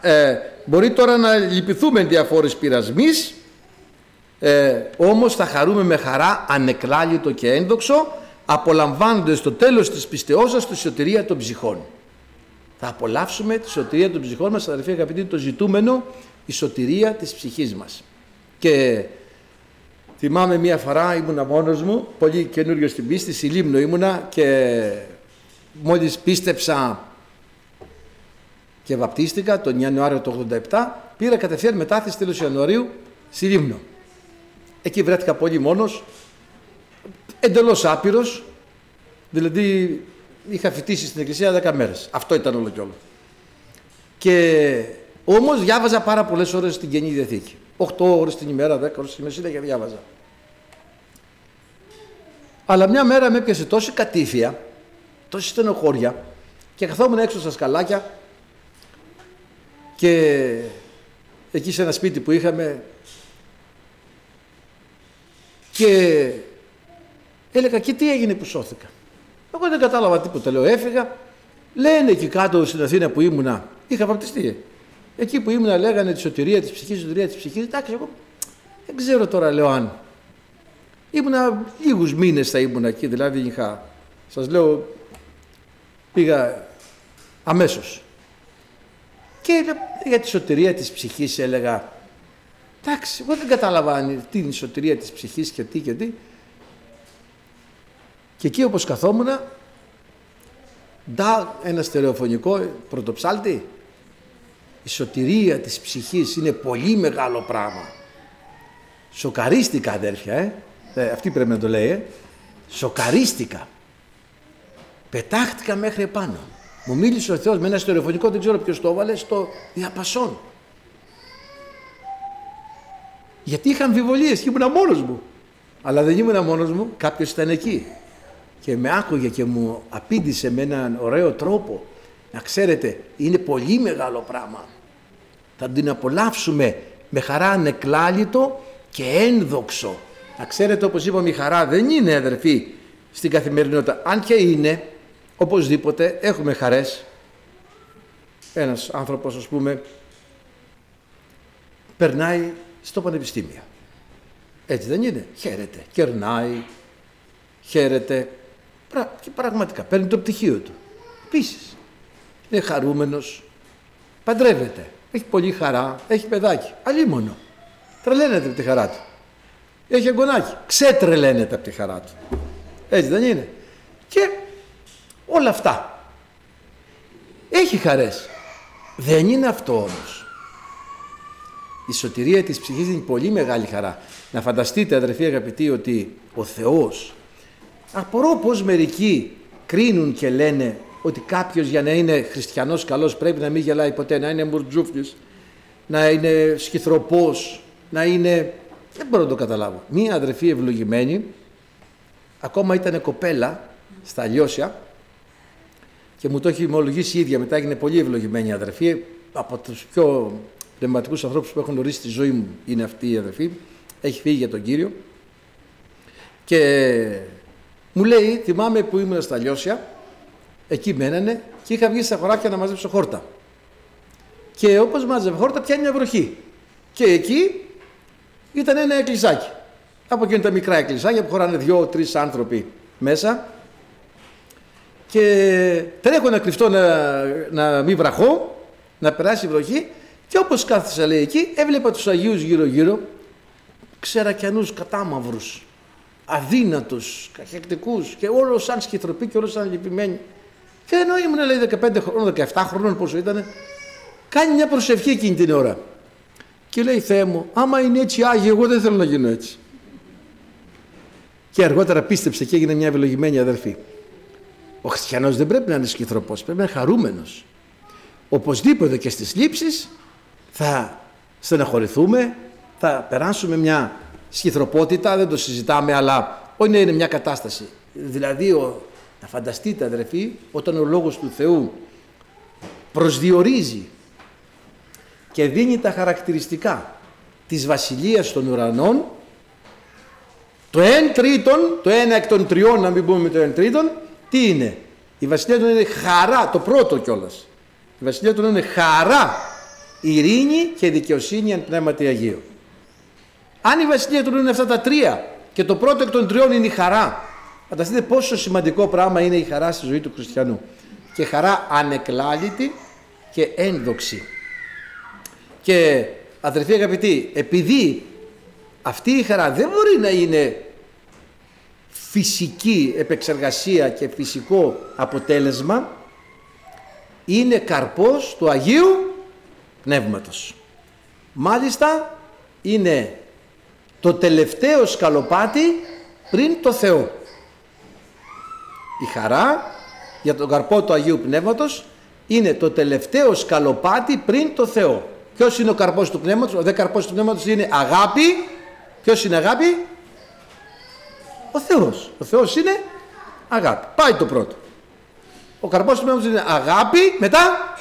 ε, μπορεί τώρα να λυπηθούμε διαφόρες πειρασμείς, ε, όμως θα χαρούμε με χαρά ανεκλάλητο και ένδοξο απολαμβάνοντας στο τέλος της πιστεώς σας τη σωτηρία των ψυχών. Θα απολαύσουμε τη σωτηρία των ψυχών μας, αδερφοί αγαπητοί, το ζητούμενο, η σωτηρία της ψυχής μας. Και θυμάμαι μία φορά ήμουνα μόνος μου, πολύ καινούριο στην πίστη, στη Λίμνο ήμουνα και μόλις πίστεψα και βαπτίστηκα τον Ιανουάριο του 87, πήρα κατευθείαν μετάθεση τέλος Ιανουαρίου στη Λίμνο. Εκεί βρέθηκα πολύ μόνος, εντελώς άπειρος, δηλαδή είχα φοιτήσει στην εκκλησία 10 μέρες. Αυτό ήταν όλο και όλο. Και όμως διάβαζα πάρα πολλές ώρες στην Καινή Διαθήκη. 8 ώρες την ημέρα, 10 ώρες την ημέρα, και διάβαζα. Αλλά μια μέρα με έπιασε τόση κατήφια, τόση στενοχώρια και καθόμουν έξω στα σκαλάκια και εκεί σε ένα σπίτι που είχαμε και έλεγα και τι έγινε που σώθηκα; Εγώ δεν κατάλαβα τίποτα, λέω έφυγα. Λένε εκεί κάτω στην Αθήνα που ήμουνα, είχα βαπτιστεί. Εκεί που ήμουνα λέγανε τη σωτηρία της ψυχής, τη σωτηρία της ψυχής. Εντάξει, εγώ δεν ξέρω τώρα λέω αν. Ήμουνα λίγους μήνες θα ήμουνα εκεί, δηλαδή είχα, σας λέω, πήγα αμέσως. Και για τη σωτηρία της ψυχής έλεγα, εντάξει, εγώ δεν κατάλαβα τι είναι η σωτηρία της ψυχής και τι και τι. Και εκεί όπως καθόμουν, ντά ένα στερεοφωνικό πρωτοψάλτη, η σωτηρία της ψυχής είναι πολύ μεγάλο πράγμα. Σοκαρίστηκα αδέρφια, ε. ε αυτή πρέπει να το λέει, ε. Σοκαρίστηκα. Πετάχτηκα μέχρι επάνω. Μου μίλησε ο Θεός με ένα στερεοφωνικό, δεν ξέρω ποιος το έβαλε, στο διαπασόν. Γιατί είχα αμφιβολίες και ήμουν μόνος μου. Αλλά δεν ήμουν μόνος μου, κάποιος ήταν εκεί. Και με άκουγε και μου απήντησε με έναν ωραίο τρόπο. Να ξέρετε, είναι πολύ μεγάλο πράγμα. Θα την απολαύσουμε με χαρά ανεκλάλητο και ένδοξο. Να ξέρετε όπως είπαμε η χαρά δεν είναι αδερφή στην καθημερινότητα. Αν και είναι, οπωσδήποτε έχουμε χαρές. Ένας άνθρωπος ας πούμε περνάει στο πανεπιστήμιο. Έτσι δεν είναι. Χαίρεται, κερνάει, χαίρεται και πραγματικά παίρνει το πτυχίο του. Επίσης. είναι χαρούμενος, παντρεύεται, έχει πολύ χαρά, έχει παιδάκι, αλίμονο. Τρελαίνεται από τη χαρά του. Έχει εγγονάκι, ξετρελαίνεται από τη χαρά του. Έτσι δεν είναι. Και όλα αυτά. Έχει χαρές. Δεν είναι αυτό όμως. Η σωτηρία της ψυχής είναι πολύ μεγάλη χαρά. Να φανταστείτε αδερφοί αγαπητοί ότι ο Θεός απορώ πως μερικοί κρίνουν και λένε ότι κάποιος για να είναι χριστιανός καλός πρέπει να μην γελάει ποτέ, να είναι μουρτζούφλης, να είναι σχηθροπός, να είναι... Δεν μπορώ να το καταλάβω. Μία αδερφή ευλογημένη, ακόμα ήταν κοπέλα στα Λιώσια και μου το έχει ομολογήσει η ίδια, μετά έγινε πολύ ευλογημένη αδερφή, από τους πιο πνευματικούς ανθρώπους που έχουν γνωρίσει τη ζωή μου είναι αυτή η αδερφή, έχει φύγει για τον Κύριο και μου λέει, θυμάμαι που ήμουν στα Λιώσια, εκεί μένανε και είχα βγει στα χωράφια να μαζέψω χόρτα. Και όπως μάζευε χόρτα πιάνει μια βροχή. Και εκεί ήταν ένα εκκλησάκι. Από εκείνα τα μικρά εκκλησάκια που χωράνε δυο-τρει άνθρωποι μέσα. Και τρέχω να κρυφτώ να, να μην βραχώ, να περάσει η βροχή και όπως κάθισα λέει εκεί έβλεπα τους Αγίους γύρω γύρω ξερακιανούς κατάμαυρους αδύνατους, καχεκτικούς και όλος σαν σκηθροποί και όλος σαν λυπημένοι. Και ενώ ήμουν λέει 15 χρόνων, 17 χρόνων πόσο ήταν, κάνει μια προσευχή εκείνη την ώρα. Και λέει Θεέ μου, άμα είναι έτσι Άγιοι, εγώ δεν θέλω να γίνω έτσι. Και αργότερα πίστεψε και έγινε μια ευλογημένη αδερφή. Ο χριστιανός δεν πρέπει να είναι σκηθροπός, πρέπει να είναι χαρούμενος. Οπωσδήποτε και στις λήψεις θα στεναχωρηθούμε, θα περάσουμε μια σχηθροπότητα, δεν το συζητάμε, αλλά όχι είναι μια κατάσταση. Δηλαδή, ο, να φανταστείτε αδερφοί, όταν ο Λόγος του Θεού προσδιορίζει και δίνει τα χαρακτηριστικά της Βασιλείας των Ουρανών, το εν τρίτον, το ένα εκ των τριών, να μην πούμε το εν τρίτον, τι είναι; Η Βασιλεία του είναι χαρά, το πρώτο κιόλας. Η Βασιλεία του είναι χαρά, ειρήνη και δικαιοσύνη εν πνεύματι Αγίου. Αν η βασιλεία του είναι αυτά τα τρία και το πρώτο εκ των τριών είναι η χαρά, φανταστείτε πόσο σημαντικό πράγμα είναι η χαρά στη ζωή του χριστιανού. Και χαρά ανεκλάλητη και ένδοξη. Και αδερφοί αγαπητοί, επειδή αυτή η χαρά δεν μπορεί να είναι φυσική επεξεργασία και φυσικό αποτέλεσμα, είναι καρπός του Αγίου Πνεύματος. Μάλιστα είναι το τελευταίο σκαλοπάτι πριν το Θεό. Η χαρά για τον καρπό του Αγίου Πνεύματος είναι το τελευταίο σκαλοπάτι πριν το Θεό. Ποιος είναι ο καρπός του Πνεύματος, ο δε καρπός του Πνεύματος είναι αγάπη. Ποιος είναι αγάπη, Ο Θεός. Ο Θεός είναι αγάπη. Πάει το πρώτο. Ο καρπός του πνεύματος είναι αγάπη, μετά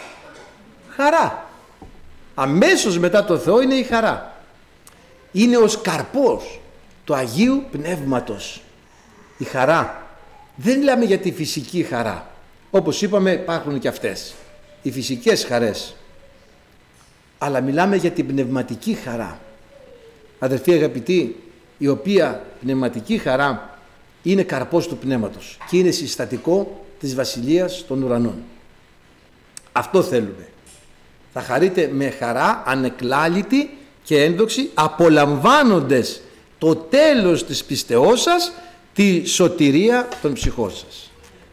χαρά. Αμέσως μετά το Θεό είναι η χαρά. Είναι ο καρπός του Αγίου Πνεύματος. Η χαρά. Δεν μιλάμε για τη φυσική χαρά. Όπως είπαμε υπάρχουν και αυτές. Οι φυσικές χαρές. Αλλά μιλάμε για την πνευματική χαρά. Αδερφοί αγαπητοί, η οποία πνευματική χαρά είναι καρπός του πνεύματος και είναι συστατικό της Βασιλείας των Ουρανών. Αυτό θέλουμε. Θα χαρείτε με χαρά ανεκλάλητη και ένδοξη απολαμβάνοντες το τέλος της πιστεώς σας τη σωτηρία των ψυχών σας.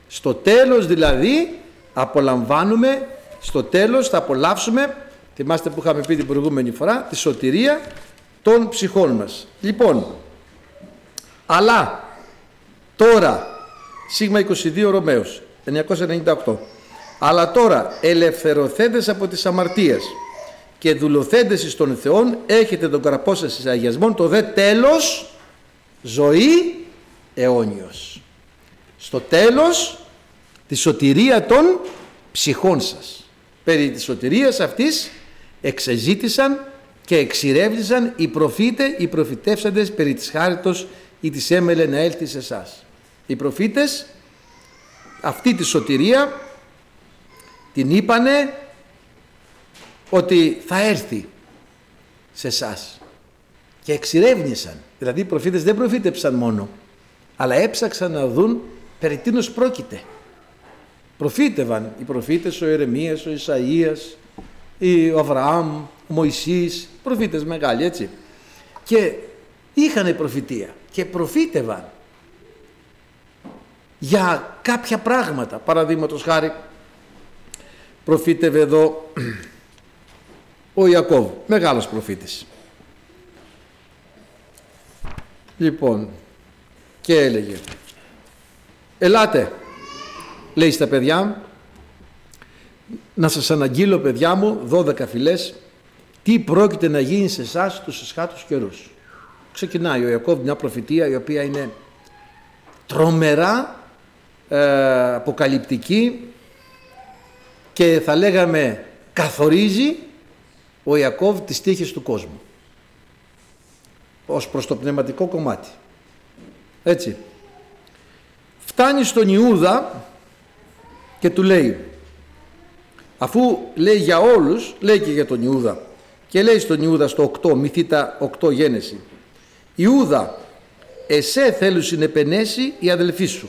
Στο τέλος δηλαδή απολαμβάνουμε, στο τέλος θα απολαύσουμε, θυμάστε που είχαμε πει την προηγούμενη φορά, τη σωτηρία των ψυχών μας. Λοιπόν, αλλά τώρα, σίγμα 22 Ρωμαίος, 998, αλλά τώρα ελευθερωθέντες από τις αμαρτίες και δουλοθέντες εις των Θεών έχετε τον καρπό σας εις αγιασμών το δε τέλος ζωή αιώνιος. Στο τέλος τη σωτηρία των ψυχών σας. Περί της σωτηρίας αυτής εξεζήτησαν και εξηρεύζησαν οι προφήτε, οι προφητεύσαντες περί της χάριτος ή της έμελε να έλθει σε εσάς. Οι προφήτες αυτή τη σωτηρία την είπανε ότι θα έρθει σε εσάς και εξηρεύνησαν. Δηλαδή οι προφήτες δεν προφήτεψαν μόνο αλλά έψαξαν να δουν περί τίνος πρόκειται. Προφήτευαν οι προφήτες, ο Ερεμίας, ο Ισαΐας, ο Αβραάμ, ο Μωυσής, προφήτες μεγάλοι έτσι. Και είχαν προφητεία και προφήτευαν για κάποια πράγματα. Παραδείγματος χάρη προφήτευε εδώ ο Ιακώβ, μεγάλος προφήτης. Λοιπόν, και έλεγε «Ελάτε», λέει στα παιδιά, «να σας αναγγείλω παιδιά μου, 12 φυλές, τι πρόκειται να γίνει σε εσάς τους εσχάτους καιρούς». Ξεκινάει ο Ιακώβ μια προφητεία η οποία είναι τρομερά ε, αποκαλυπτική και θα λέγαμε καθορίζει ο Ιακώβ τις τύχες του κόσμου ως προς το πνευματικό κομμάτι. Έτσι. Φτάνει στον Ιούδα και του λέει αφού λέει για όλους λέει και για τον Ιούδα και λέει στον Ιούδα στο 8 μυθίτα 8 γένεση. Ιούδα εσέ θέλουν συνεπενέσει η αδελφή σου.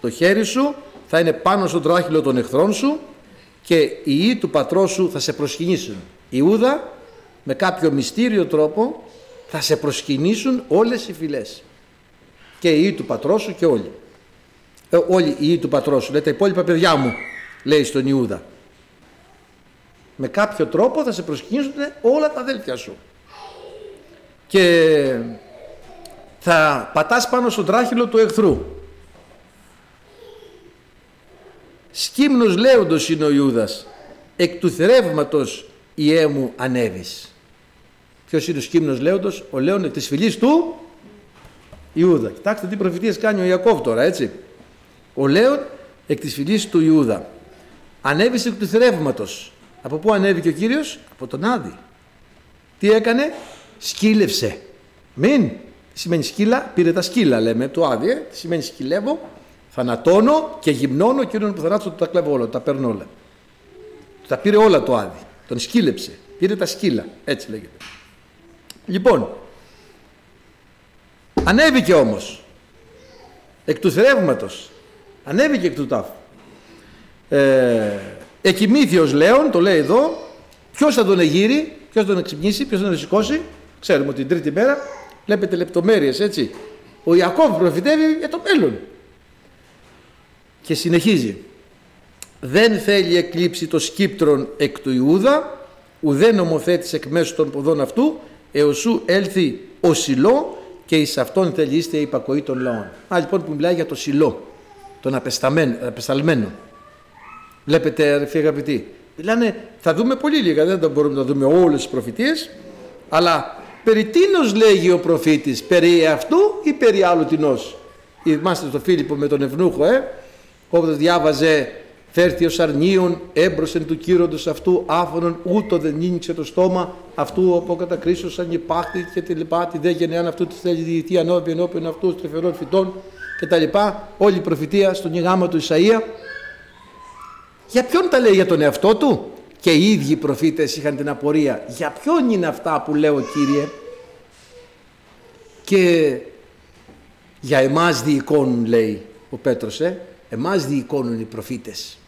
Το χέρι σου θα είναι πάνω στον τράχυλο των εχθρών σου και οι ιοί του πατρός σου θα σε προσκυνήσουν. Ιούδα με κάποιο μυστήριο τρόπο θα σε προσκυνήσουν όλες οι φυλές. Και οι του πατρός σου και όλοι. Ε, όλοι οι ιοί του πατρός σου, λέει τα υπόλοιπα παιδιά μου, λέει στον Ιούδα. Με κάποιο τρόπο θα σε προσκυνήσουν όλα τα αδέλφια σου. Και θα πατάς πάνω στον τράχυλο του εχθρού. Σκύμνος λέοντος είναι ο Ιούδας, εκ του θρεύματος η μου ανέβης. Ποιος είναι ο σκύμνος λέοντος, ο λέον της φυλής του Ιούδα. Κοιτάξτε τι προφητείες κάνει ο Ιακώβ τώρα, έτσι. Ο Λέων εκ της φυλής του Ιούδα. Ανέβησε εκ του θρεύματος. Από πού ανέβηκε ο Κύριος; Από τον Άδη. Τι έκανε; Σκύλευσε. Μην. Τι σημαίνει σκύλα; Πήρε τα σκύλα λέμε του Άδη. Ε. Τι σημαίνει σκυλεύω; Θανατώνω και γυμνώνω εκείνον που θανάτω του τα κλέβω όλα, τα παίρνω όλα. Τα πήρε όλα το Άδη. Τον σκύλεψε. Πήρε τα σκύλα. Έτσι λέγεται. Λοιπόν, Ανέβηκε όμως εκ του θρεύματος. Ανέβηκε εκ του τάφου. Ε, εκοιμήθη Λέων, το λέει εδώ, ποιος θα τον εγείρει, ποιος θα τον εξυπνήσει, ποιος θα τον σηκώσει. Ξέρουμε ότι την τρίτη μέρα βλέπετε λεπτομέρειες έτσι. Ο Ιακώβ προφητεύει για το μέλλον. Και συνεχίζει. Δεν θέλει εκλείψει το σκύπτρον εκ του Ιούδα, ουδέ νομοθέτης εκ μέσω των ποδών αυτού, εωσού έλθει ο Σιλό και εις αυτόν θέλει είστε η υπακοή των λαών. Α, λοιπόν που μιλάει για το σιλό, τον απεσταλμένο. Βλέπετε αδερφοί αγαπητοί. Μιλάνε, θα δούμε πολύ λίγα, δεν μπορούμε να δούμε όλες τις προφητείες, αλλά περί τίνος λέγει ο προφήτης, περί αυτού ή περί άλλου τεινός. Είμαστε στο Φίλιππο με τον Ευνούχο, ε, όπου διάβαζε φέρθη ο αρνίων έμπροσεν του κύροντος αυτού άφωνον ούτω δεν νύνηξε το στόμα αυτού από κατακρίσωσαν υπάρχει και τη λοιπά τη δε γενεάν αυτού τη θέλει διητή ανώπιον ενώπιον αυτούς τρεφερών φυτών και τα λοιπά όλη η προφητεία στον γάμα του Ισαΐα για ποιον τα λέει για τον εαυτό του; Και οι ίδιοι οι προφήτες είχαν την απορία για ποιον είναι αυτά που λέω Κύριε; Και για εμάς διοικώνουν λέει ο Πέτρος ε, εμάς διοικώνουν οι προφήτες.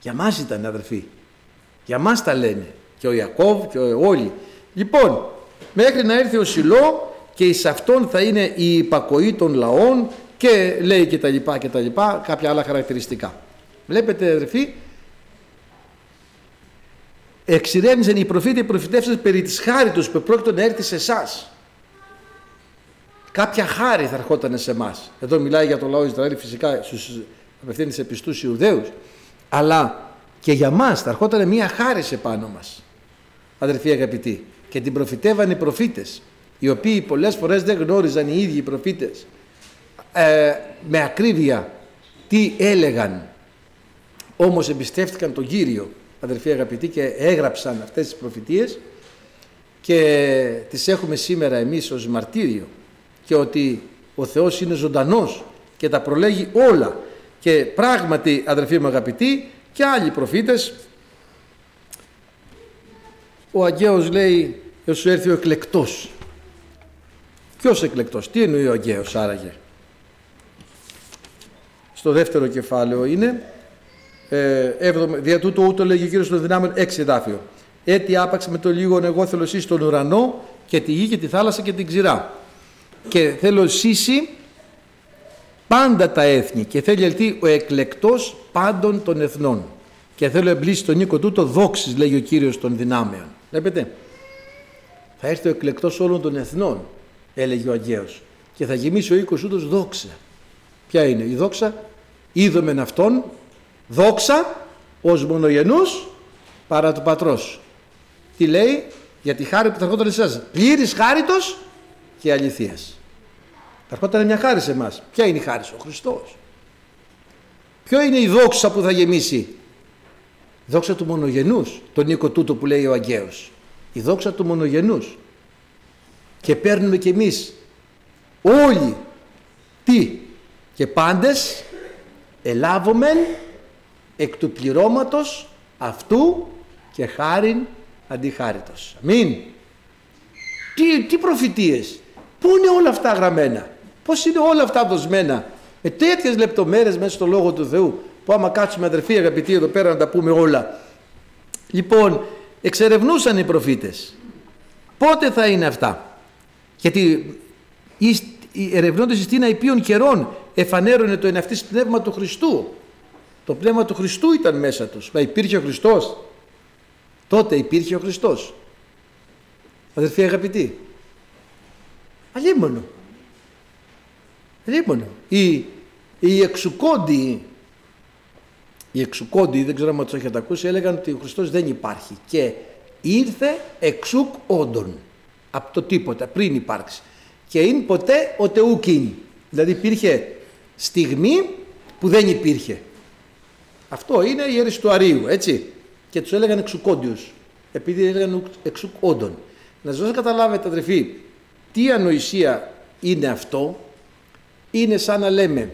Για μας ήταν αδερφοί. Για μας τα λένε. Και ο Ιακώβ και όλοι. Λοιπόν μέχρι να έρθει ο Σιλό και εις αυτόν θα είναι η υπακοή των λαών και λέει και τα λοιπά και τα λοιπά κάποια άλλα χαρακτηριστικά βλέπετε αδερφοί εξηρέμιζαν οι προφήτες οι προφητεύσαν περί της χάριτος που πρόκειται να έρθει σε εσάς. Κάποια χάρη θα ερχόταν σε εμάς. Εδώ μιλάει για το λαό Ισραήλ φυσικά στους απευθύνει σε πιστούς Ιουδαίους αλλά και για μας θα ερχόταν μια χάρη σε πάνω μας αδερφοί αγαπητοί και την προφητεύαν οι προφήτες οι οποίοι πολλές φορές δεν γνώριζαν οι ίδιοι οι προφήτες ε, με ακρίβεια τι έλεγαν; Όμως εμπιστεύτηκαν τον Κύριο αδερφοί αγαπητοί και έγραψαν αυτές τις προφητείες και τις έχουμε σήμερα εμείς ως μαρτύριο και ότι ο Θεός είναι ζωντανός και τα προλέγει όλα. Και πράγματι αδερφοί μου αγαπητοί και άλλοι προφήτες ο Αγγέος λέει σου έρθει ο εκλεκτός ποιος εκλεκτός τι εννοεί ο Αγγέος άραγε; Στο δεύτερο κεφάλαιο είναι ε, έβδομο, δια τούτο ούτω λέγει ο Κύριος των δυνάμεων έξι εδάφιο. Έτι άπαξε με το λίγο εγώ θέλω εσύ στον ουρανό και τη γη και τη θάλασσα και την ξηρά. Και θέλω σύση πάντα τα έθνη και θέλει ελθεί ο εκλεκτός πάντων των εθνών. Και θέλω εμπλήσει τον οίκο τούτο δόξης λέγει ο Κύριος των δυνάμεων βλέπετε θα έρθει ο εκλεκτός όλων των εθνών έλεγε ο Αγγέος και θα γεμίσει ο οίκος ούτως δόξα. Ποια είναι η δόξα; Είδομεν αυτόν δόξα ως μονογενούς παρά του πατρός τι λέει; Για τη χάρη που θα ερχόταν εσάς πλήρης χάριτος και αληθείας θα ερχόταν μια χάρη σε εμάς. Ποια είναι η χάρη, ο Χριστός. Ποιο είναι η δόξα που θα γεμίσει; Η δόξα του μονογενούς, τον οίκο τούτο που λέει ο Αγγέος. Η δόξα του μονογενούς. Και παίρνουμε κι εμείς όλοι τι; Και πάντες ελάβομεν εκ του πληρώματος αυτού και χάριν αντιχάριτος. Αμήν. Τι, τι προφητείες. Πού είναι όλα αυτά γραμμένα. Πώς είναι όλα αυτά δοσμένα με τέτοιες λεπτομέρειες μέσα στο Λόγο του Θεού που άμα κάτσουμε αδερφοί αγαπητοί εδώ πέρα να τα πούμε όλα. Λοιπόν, εξερευνούσαν οι προφήτες. Πότε θα είναι αυτά; Γιατί ερευνώντας στην αϊπίων καιρών εφανέρωνε το εναυτής πνεύμα του Χριστού. Το πνεύμα του Χριστού ήταν μέσα τους. Μα υπήρχε ο Χριστός. Τότε υπήρχε ο Χριστός. Αδερφοί αγαπητοί. Αλλήμωνο. Λοιπόν, οι, οι εξουκόντιοι, οι εξουκόντιοι, δεν ξέρω αν τους έχετε ακούσει, έλεγαν ότι ο Χριστός δεν υπάρχει και ήρθε εξουκ όντων, από το τίποτα, πριν υπάρξει. Και είναι ποτέ ο τεούκιν. Δηλαδή υπήρχε στιγμή που δεν υπήρχε. Αυτό είναι η αίρεση του Αρίου, έτσι. Και τους έλεγαν εξουκόντιους, επειδή έλεγαν εξουκ όντων. Να σας καταλάβετε αδερφοί, τι ανοησία είναι αυτό είναι σαν να λέμε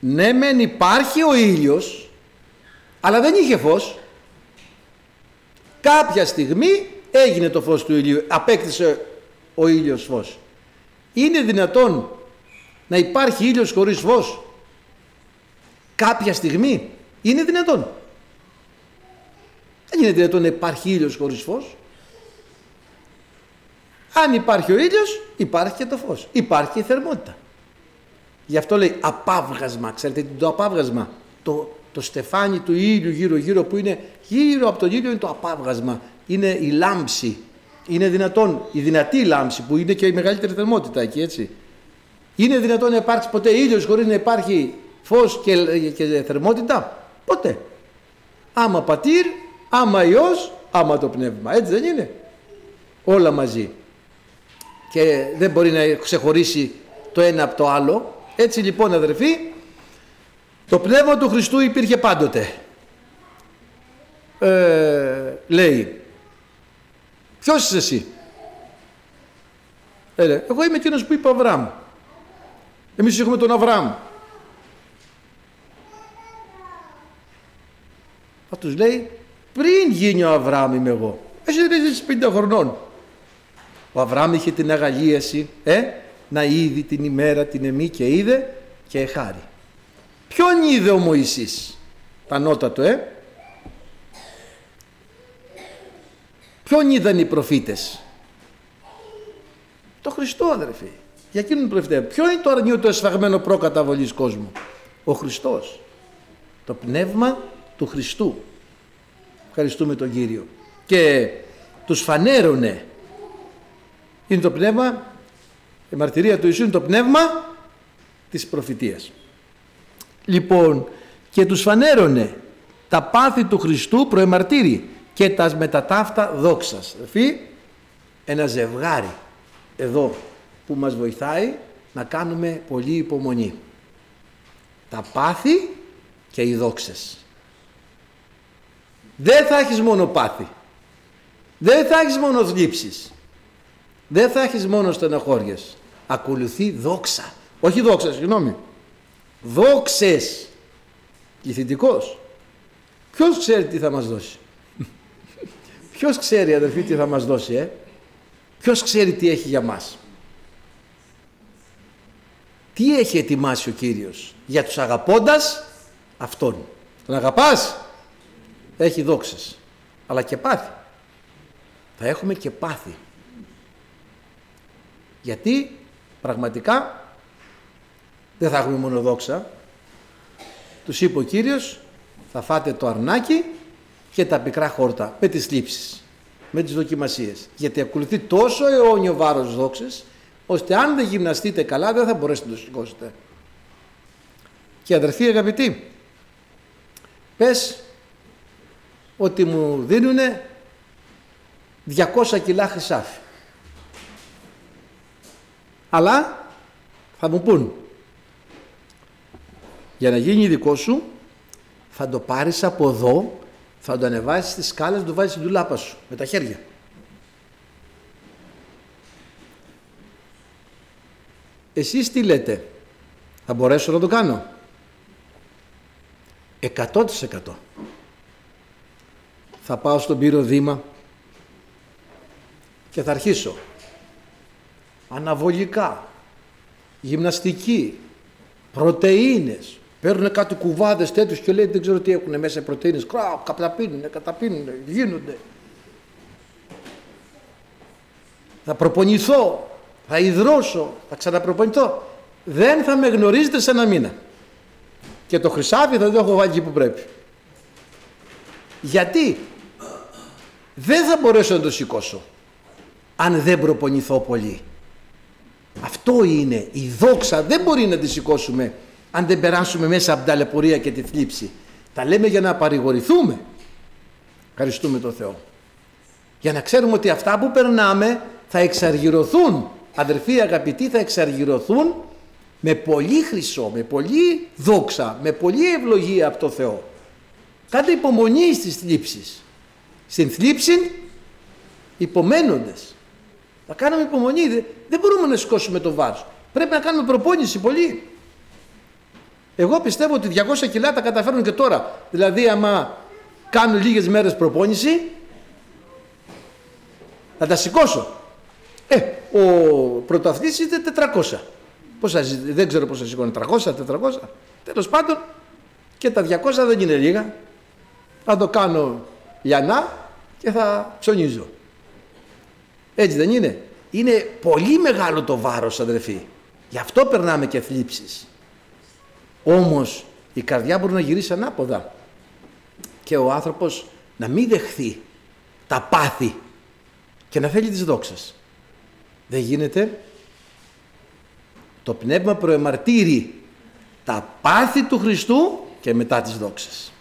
ναι μεν υπάρχει ο ήλιος αλλά δεν είχε φως κάποια στιγμή έγινε το φως του ηλίου απέκτησε ο ήλιος φως είναι δυνατόν να υπάρχει ήλιος χωρίς φως; Κάποια στιγμή είναι δυνατόν δεν είναι δυνατόν να υπάρχει ήλιος χωρίς φως αν υπάρχει ο ήλιος υπάρχει και το φως, υπάρχει και η θερμότητα. Γι' αυτό λέει απάβγασμα, ξέρετε τι το απάβγασμα, το, το στεφάνι του ήλιου γύρω γύρω που είναι γύρω από τον ήλιο είναι το απάβγασμα, είναι η λάμψη. Είναι δυνατόν, η δυνατή λάμψη που είναι και η μεγαλύτερη θερμότητα εκεί έτσι. Είναι δυνατόν να υπάρξει ποτέ ήλιος χωρίς να υπάρχει φως και, και θερμότητα. Ποτέ. Άμα πατήρ, άμα Υιός, άμα το πνεύμα. Έτσι δεν είναι. Όλα μαζί. και δεν μπορεί να ξεχωρίσει το ένα από το άλλο. Έτσι λοιπόν αδερφοί, το πνεύμα του Χριστού υπήρχε πάντοτε. Ε, λέει, ποιος είσαι εσύ; Ε, εγώ είμαι εκείνος που είπε ο Αβραάμ. Εμείς έχουμε τον Αβραάμ. Θα τους λέει, πριν γίνει ο Αβραάμ είμαι εγώ. Εσύ δεν είσαι 50 χρονών. Ο Αβραάμ είχε την αγαλίαση ε, να είδει την ημέρα την εμή και είδε και χάρη. Ποιον είδε ο Μωυσής, πανότατο ε; Ποιον είδαν οι προφήτες; Το Χριστό αδερφοί. Για εκείνον προφητέ. Ποιο είναι το αρνείο το εσφαγμένο προκαταβολής κόσμου; Ο Χριστός. Το πνεύμα του Χριστού. Ευχαριστούμε τον Κύριο. Και τους φανέρωνε. Είναι το πνεύμα, η μαρτυρία του Ιησού είναι το πνεύμα της προφητείας. Λοιπόν, και τους φανέρωνε τα πάθη του Χριστού προεμαρτύρει και τας μετατάφτα δόξας. Εφή, ένα ζευγάρι εδώ που μας βοηθάει να κάνουμε πολύ υπομονή. Τα πάθη και οι δόξες. Δεν θα έχεις μόνο πάθη. Δεν θα έχεις μόνο θλίψεις. Δεν θα έχεις μόνο στεναχώριες. Ακολουθεί δόξα. Όχι δόξα, συγγνώμη. Δόξες. Πληθυντικός. Ποιος ξέρει τι θα μας δώσει; [laughs] Ποιος ξέρει αδερφοί τι θα μας δώσει, ε; Ποιος ξέρει τι έχει για μας; Τι έχει ετοιμάσει ο Κύριος; Για τους αγαπώντας Αυτόν. Τον αγαπάς, έχει δόξες. Αλλά και πάθη. Θα έχουμε και πάθη. Γιατί πραγματικά δεν θα έχουμε μόνο δόξα. Τους είπε ο Κύριος θα φάτε το αρνάκι και τα πικρά χόρτα με τις λήψεις, με τις δοκιμασίες. Γιατί ακολουθεί τόσο αιώνιο βάρος δόξες ώστε αν δεν γυμναστείτε καλά δεν θα μπορέσετε να το σηκώσετε. Και αδερφοί αγαπητοί, πες ότι μου δίνουν 200 κιλά χρυσάφι. Αλλά θα μου πούν για να γίνει δικό σου θα το πάρεις από εδώ θα το ανεβάσεις στις σκάλες, το βάζεις στην τουλάπα σου με τα χέρια. Εσείς τι λέτε, θα μπορέσω να το κάνω; 100% θα πάω στον Πύρο Δήμα και θα αρχίσω αναβολικά, γυμναστική, πρωτεΐνες, παίρνουν κάτι κουβάδες τέτοιους και λέει δεν ξέρω τι έχουν μέσα πρωτεΐνες, κράου, καταπίνουν, καταπίνουν, γίνονται. Θα προπονηθώ, θα υδρώσω, θα ξαναπροπονηθώ. Δεν θα με γνωρίζετε σε ένα μήνα. Και το χρυσάφι θα το έχω βάλει εκεί που πρέπει. Γιατί; Δεν θα μπορέσω να το σηκώσω αν δεν προπονηθώ πολύ. Αυτό είναι η δόξα δεν μπορεί να τη σηκώσουμε αν δεν περάσουμε μέσα από την ταλαιπωρία και τη θλίψη. Τα λέμε για να παρηγορηθούμε. Ευχαριστούμε τον Θεό. Για να ξέρουμε ότι αυτά που περνάμε θα εξαργυρωθούν. Αδερφοί αγαπητοί θα εξαργυρωθούν με πολύ χρυσό, με πολύ δόξα, με πολύ ευλογία από το Θεό. Κάντε υπομονή στις θλίψεις. Στην θλίψη υπομένοντες. Θα κάνουμε υπομονή. Δεν μπορούμε να σηκώσουμε το βάρος. Πρέπει να κάνουμε προπόνηση πολύ. Εγώ πιστεύω ότι 200 κιλά τα καταφέρνουν και τώρα. Δηλαδή άμα κάνουν λίγες μέρες προπόνηση θα τα σηκώσω. Ε, ο πρωταθλητής είναι 400. Πόσα, δεν ξέρω πόσα σηκώνει, 300, 400. Τέλος πάντων και τα 200 δεν είναι λίγα. Θα το κάνω λιανά και θα ψωνίζω. Έτσι δεν είναι; Είναι πολύ μεγάλο το βάρος αδερφοί. Γι' αυτό περνάμε και θλίψεις. Όμως η καρδιά μπορεί να γυρίσει ανάποδα και ο άνθρωπος να μην δεχθεί τα πάθη και να θέλει τις δόξες. Δεν γίνεται. Το πνεύμα προεμαρτύρει τα πάθη του Χριστού και μετά τις δόξες.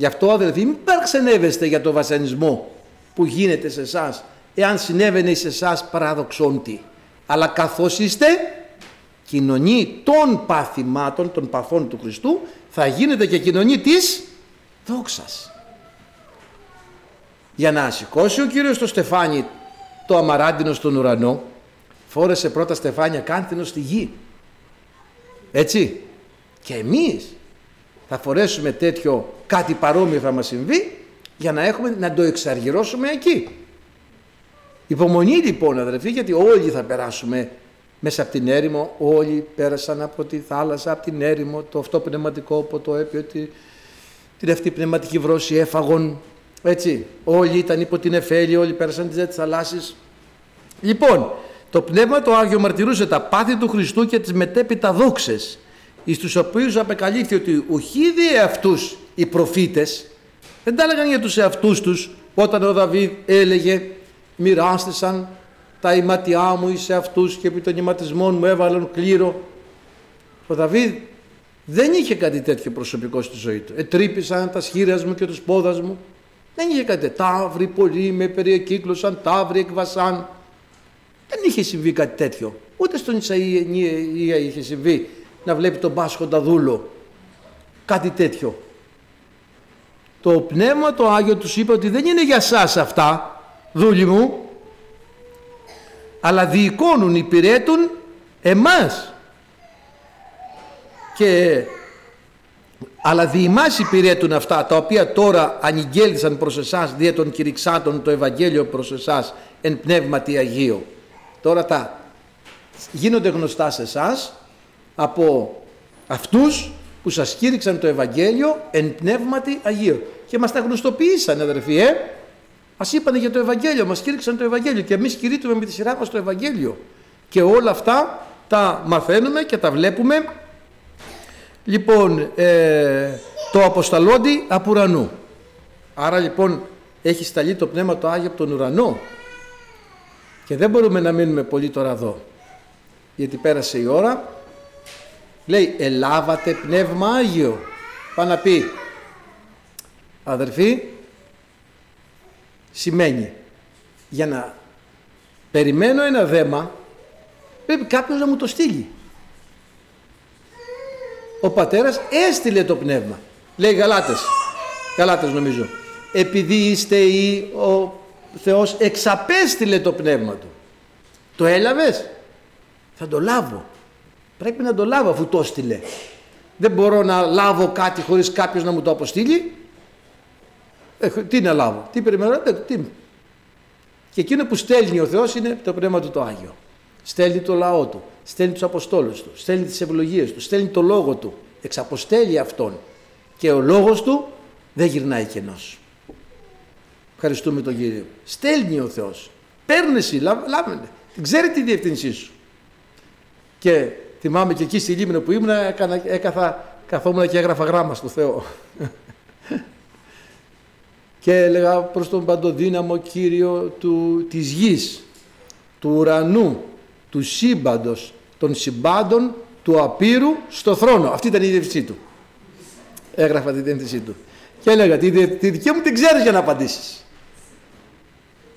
Γι' αυτό αδελφοί μην παρξενεύεστε για το βασανισμό που γίνεται σε εσάς εάν συνέβαινε σε εσάς παραδοξόντι. Αλλά καθώς είστε κοινωνή των παθημάτων, των παθών του Χριστού, θα γίνετε και κοινωνή της δόξας. Για να σηκώσει ο Κύριος το στεφάνι το αμαράντινο στον ουρανό, φόρεσε πρώτα στεφάνια κάνθινο στη γη. Έτσι. Και εμείς θα φορέσουμε τέτοιο κάτι παρόμοιο θα μας συμβεί για να έχουμε να το εξαργυρώσουμε εκεί. Υπομονή λοιπόν αδερφοί γιατί όλοι θα περάσουμε μέσα από την έρημο, όλοι πέρασαν από τη θάλασσα, από την έρημο, το αυτό πνευματικό που το έπιο, την αυτή πνευματική βρώση έφαγον, έτσι, όλοι ήταν υπό την εφέλη, όλοι πέρασαν τις θαλάσσης. Λοιπόν, το Πνεύμα το Άγιο μαρτυρούσε τα πάθη του Χριστού και τις μετέπειτα δόξες, εις τους οποίους απεκαλύφθη ότι ουχίδι αυτούς οι προφήτες, δεν τα έλεγαν για τους εαυτούς τους, όταν ο Δαβίδ έλεγε μοιράστησαν τα ηματιά μου εις αυτούς και επί των ηματισμών μου έβαλαν κλήρο. Ο Δαβίδ δεν είχε κάτι τέτοιο προσωπικό στη ζωή του. Ετρύπησαν τα σχήρια μου και τους πόδας μου. Δεν είχε κάτι τέτοιο. Ταύροι πολλοί με περιεκύκλωσαν, ταύροι εκβασάν. Δεν είχε συμβεί κάτι τέτοιο. Ούτε στον Ισαΐα είχε συμβεί να βλέπει τον Πάσχοντα δούλο. Κάτι τέτοιο. Το Πνεύμα το Άγιο τους είπε ότι δεν είναι για σας αυτά, δούλοι μου, αλλά διοικώνουν, υπηρέτουν εμάς. Και αλλά διημάς υπηρέτουν αυτά τα οποία τώρα ανηγγέλθησαν προς εσάς δια των κηρυξάτων το Ευαγγέλιο προς εσάς εν πνεύματι Αγίου. Τώρα τα γίνονται γνωστά σε εσάς από αυτούς που σας κήρυξαν το Ευαγγέλιο εν πνεύματι Αγίου. Και μας τα γνωστοποιήσαν αδερφοί, ε. Μας είπαν για το Ευαγγέλιο, μας κήρυξαν το Ευαγγέλιο και εμείς κηρύττουμε με τη σειρά μας το Ευαγγέλιο. Και όλα αυτά τα μαθαίνουμε και τα βλέπουμε. Λοιπόν, ε, το αποσταλόντι από ουρανού. Άρα λοιπόν έχει σταλεί το Πνεύμα το Άγιο από τον ουρανό και δεν μπορούμε να μείνουμε πολύ τώρα εδώ γιατί πέρασε η ώρα λέει ελάβατε Πνεύμα Άγιο πάει να πει αδερφοί σημαίνει για να περιμένω ένα δέμα πρέπει κάποιος να μου το στείλει ο πατέρας έστειλε το πνεύμα. Λέει Γαλάτες Γαλάτες νομίζω επειδή είστε ή ο Θεός εξαπέστειλε το πνεύμα του το έλαβες θα το λάβω πρέπει να το λάβω αφού το έστειλε δεν μπορώ να λάβω κάτι χωρίς κάποιος να μου το αποστείλει ε, τι να λάβω, τι περιμένω, ε, τι. Και εκείνο που στέλνει ο Θεός είναι το Πνεύμα του το Άγιο. Στέλνει το λαό του, στέλνει τους Αποστόλους του, στέλνει τις ευλογίες του, στέλνει το Λόγο του, εξαποστέλει Αυτόν. Και ο Λόγος του δεν γυρνάει κενός. Ευχαριστούμε τον Κύριο. Στέλνει ο Θεός. Παίρνει εσύ, λάβαινε. Ξέρει τη διευθύνσή σου. Και θυμάμαι και εκεί στη Λίμνο που ήμουν, έκανα, έκαθα, καθόμουν και έγραφα γράμμα στο Θεό [laughs] και έλεγα προς τον παντοδύναμο Κύριο του, της γης, του ουρανού, του σύμπαντος, των συμπάντων, του απείρου στο θρόνο. Αυτή ήταν η διευθυνσή του. Έγραφα τη διευθυνσή του. Και έλεγα, τη, τη δική μου την ξέρεις για να απαντήσεις.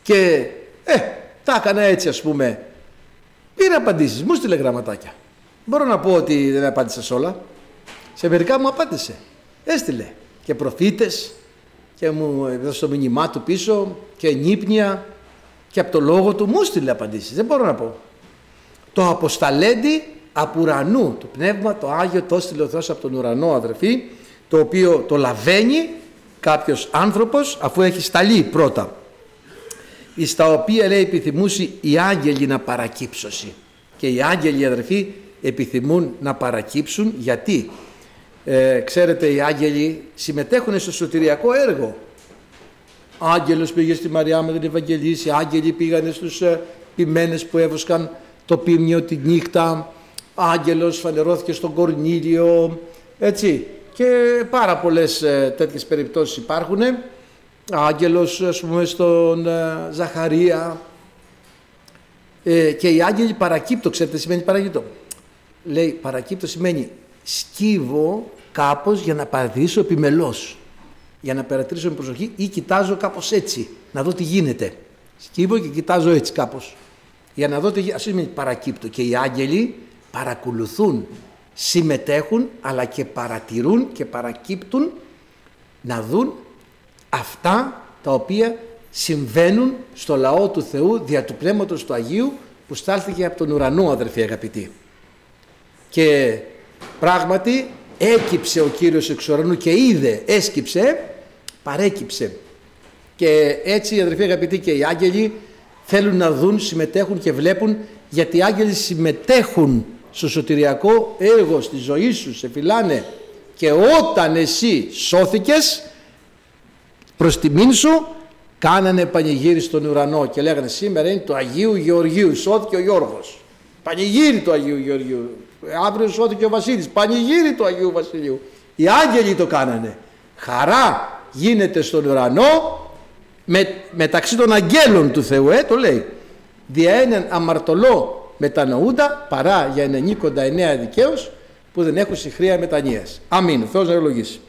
Και, ε, τα έκανα έτσι ας πούμε. Πήρε απαντήσεις, μου στείλε γραμματάκια. Μπορώ να πω ότι δεν απάντησα σε όλα. Σε μερικά μου απάντησε. Έστειλε. Και προφήτες, και μου έδωσε το μήνυμά του πίσω και νύπνια και από το λόγο του μου στείλε απαντήσεις. Δεν μπορώ να πω. Το αποσταλέντι από ουρανού, το πνεύμα, το Άγιο, το έστειλε ο Θεός από τον ουρανό αδερφοί, το οποίο το λαβαίνει κάποιος άνθρωπος αφού έχει σταλεί πρώτα. Εις τα οποία λέει επιθυμούσε οι άγγελοι να παρακύψωση. Και οι άγγελοι αδερφοί επιθυμούν να παρακύψουν γιατί; Ε, ξέρετε οι άγγελοι συμμετέχουν στο σωτηριακό έργο. Άγγελος πήγε στη Μαριά με την Ευαγγελίση, άγγελοι πήγανε στους ε, ποιμένες που έβουσκαν το πίμνιο τη νύχτα, άγγελος φανερώθηκε στον Κορνίλιο, έτσι. Και πάρα πολλές ε, τέτοιες περιπτώσεις υπάρχουν. Άγγελος ας πούμε στον ε, Ζαχαρία ε, και οι άγγελοι παρακύπτω, ξέρετε σημαίνει παρακύπτω; Λέει παρακύπτω σημαίνει σκύβω κάπως για να παρατηρήσω επιμελώς, για να παρατηρήσω με προσοχή ή κοιτάζω κάπως έτσι, να δω τι γίνεται. Σκύβω και κοιτάζω έτσι κάπως. Για να δω τι ας πούμε παρακύπτω. Και οι άγγελοι παρακολουθούν, συμμετέχουν αλλά και παρατηρούν και παρακύπτουν να δουν αυτά τα οποία συμβαίνουν στο λαό του Θεού δια του Πνεύματος του Αγίου που στάλθηκε από τον ουρανό αδερφοί αγαπητοί. Και πράγματι έκυψε ο Κύριος εξ ουρανού και είδε, έσκυψε, παρέκυψε. Και έτσι αδερφοί αγαπητοί και οι άγγελοι θέλουν να δουν, συμμετέχουν και βλέπουν γιατί οι άγγελοι συμμετέχουν στο σωτηριακό έργο στη ζωή σου, σε φυλάνε και όταν εσύ σώθηκες προς τιμήν σου κάνανε πανηγύρι στον ουρανό και λέγανε σήμερα είναι το Αγίου Γεωργίου, σώθηκε ο Γιώργος. Πανηγύρι του Αγίου Γεωργίου. Αύριο σώθηκε ο Βασίλης, πανηγύρι του Αγίου Βασιλείου. Οι άγγελοι το κάνανε. Χαρά γίνεται στον ουρανό με, μεταξύ των αγγέλων του Θεού, ε, το λέει. Δια έναν αμαρτωλό μετανοούντα παρά για ενενήκοντα εννέα δικαίους που δεν έχουν συχρία μετανοίας. Αμήν. Θεός να ευλογήσει.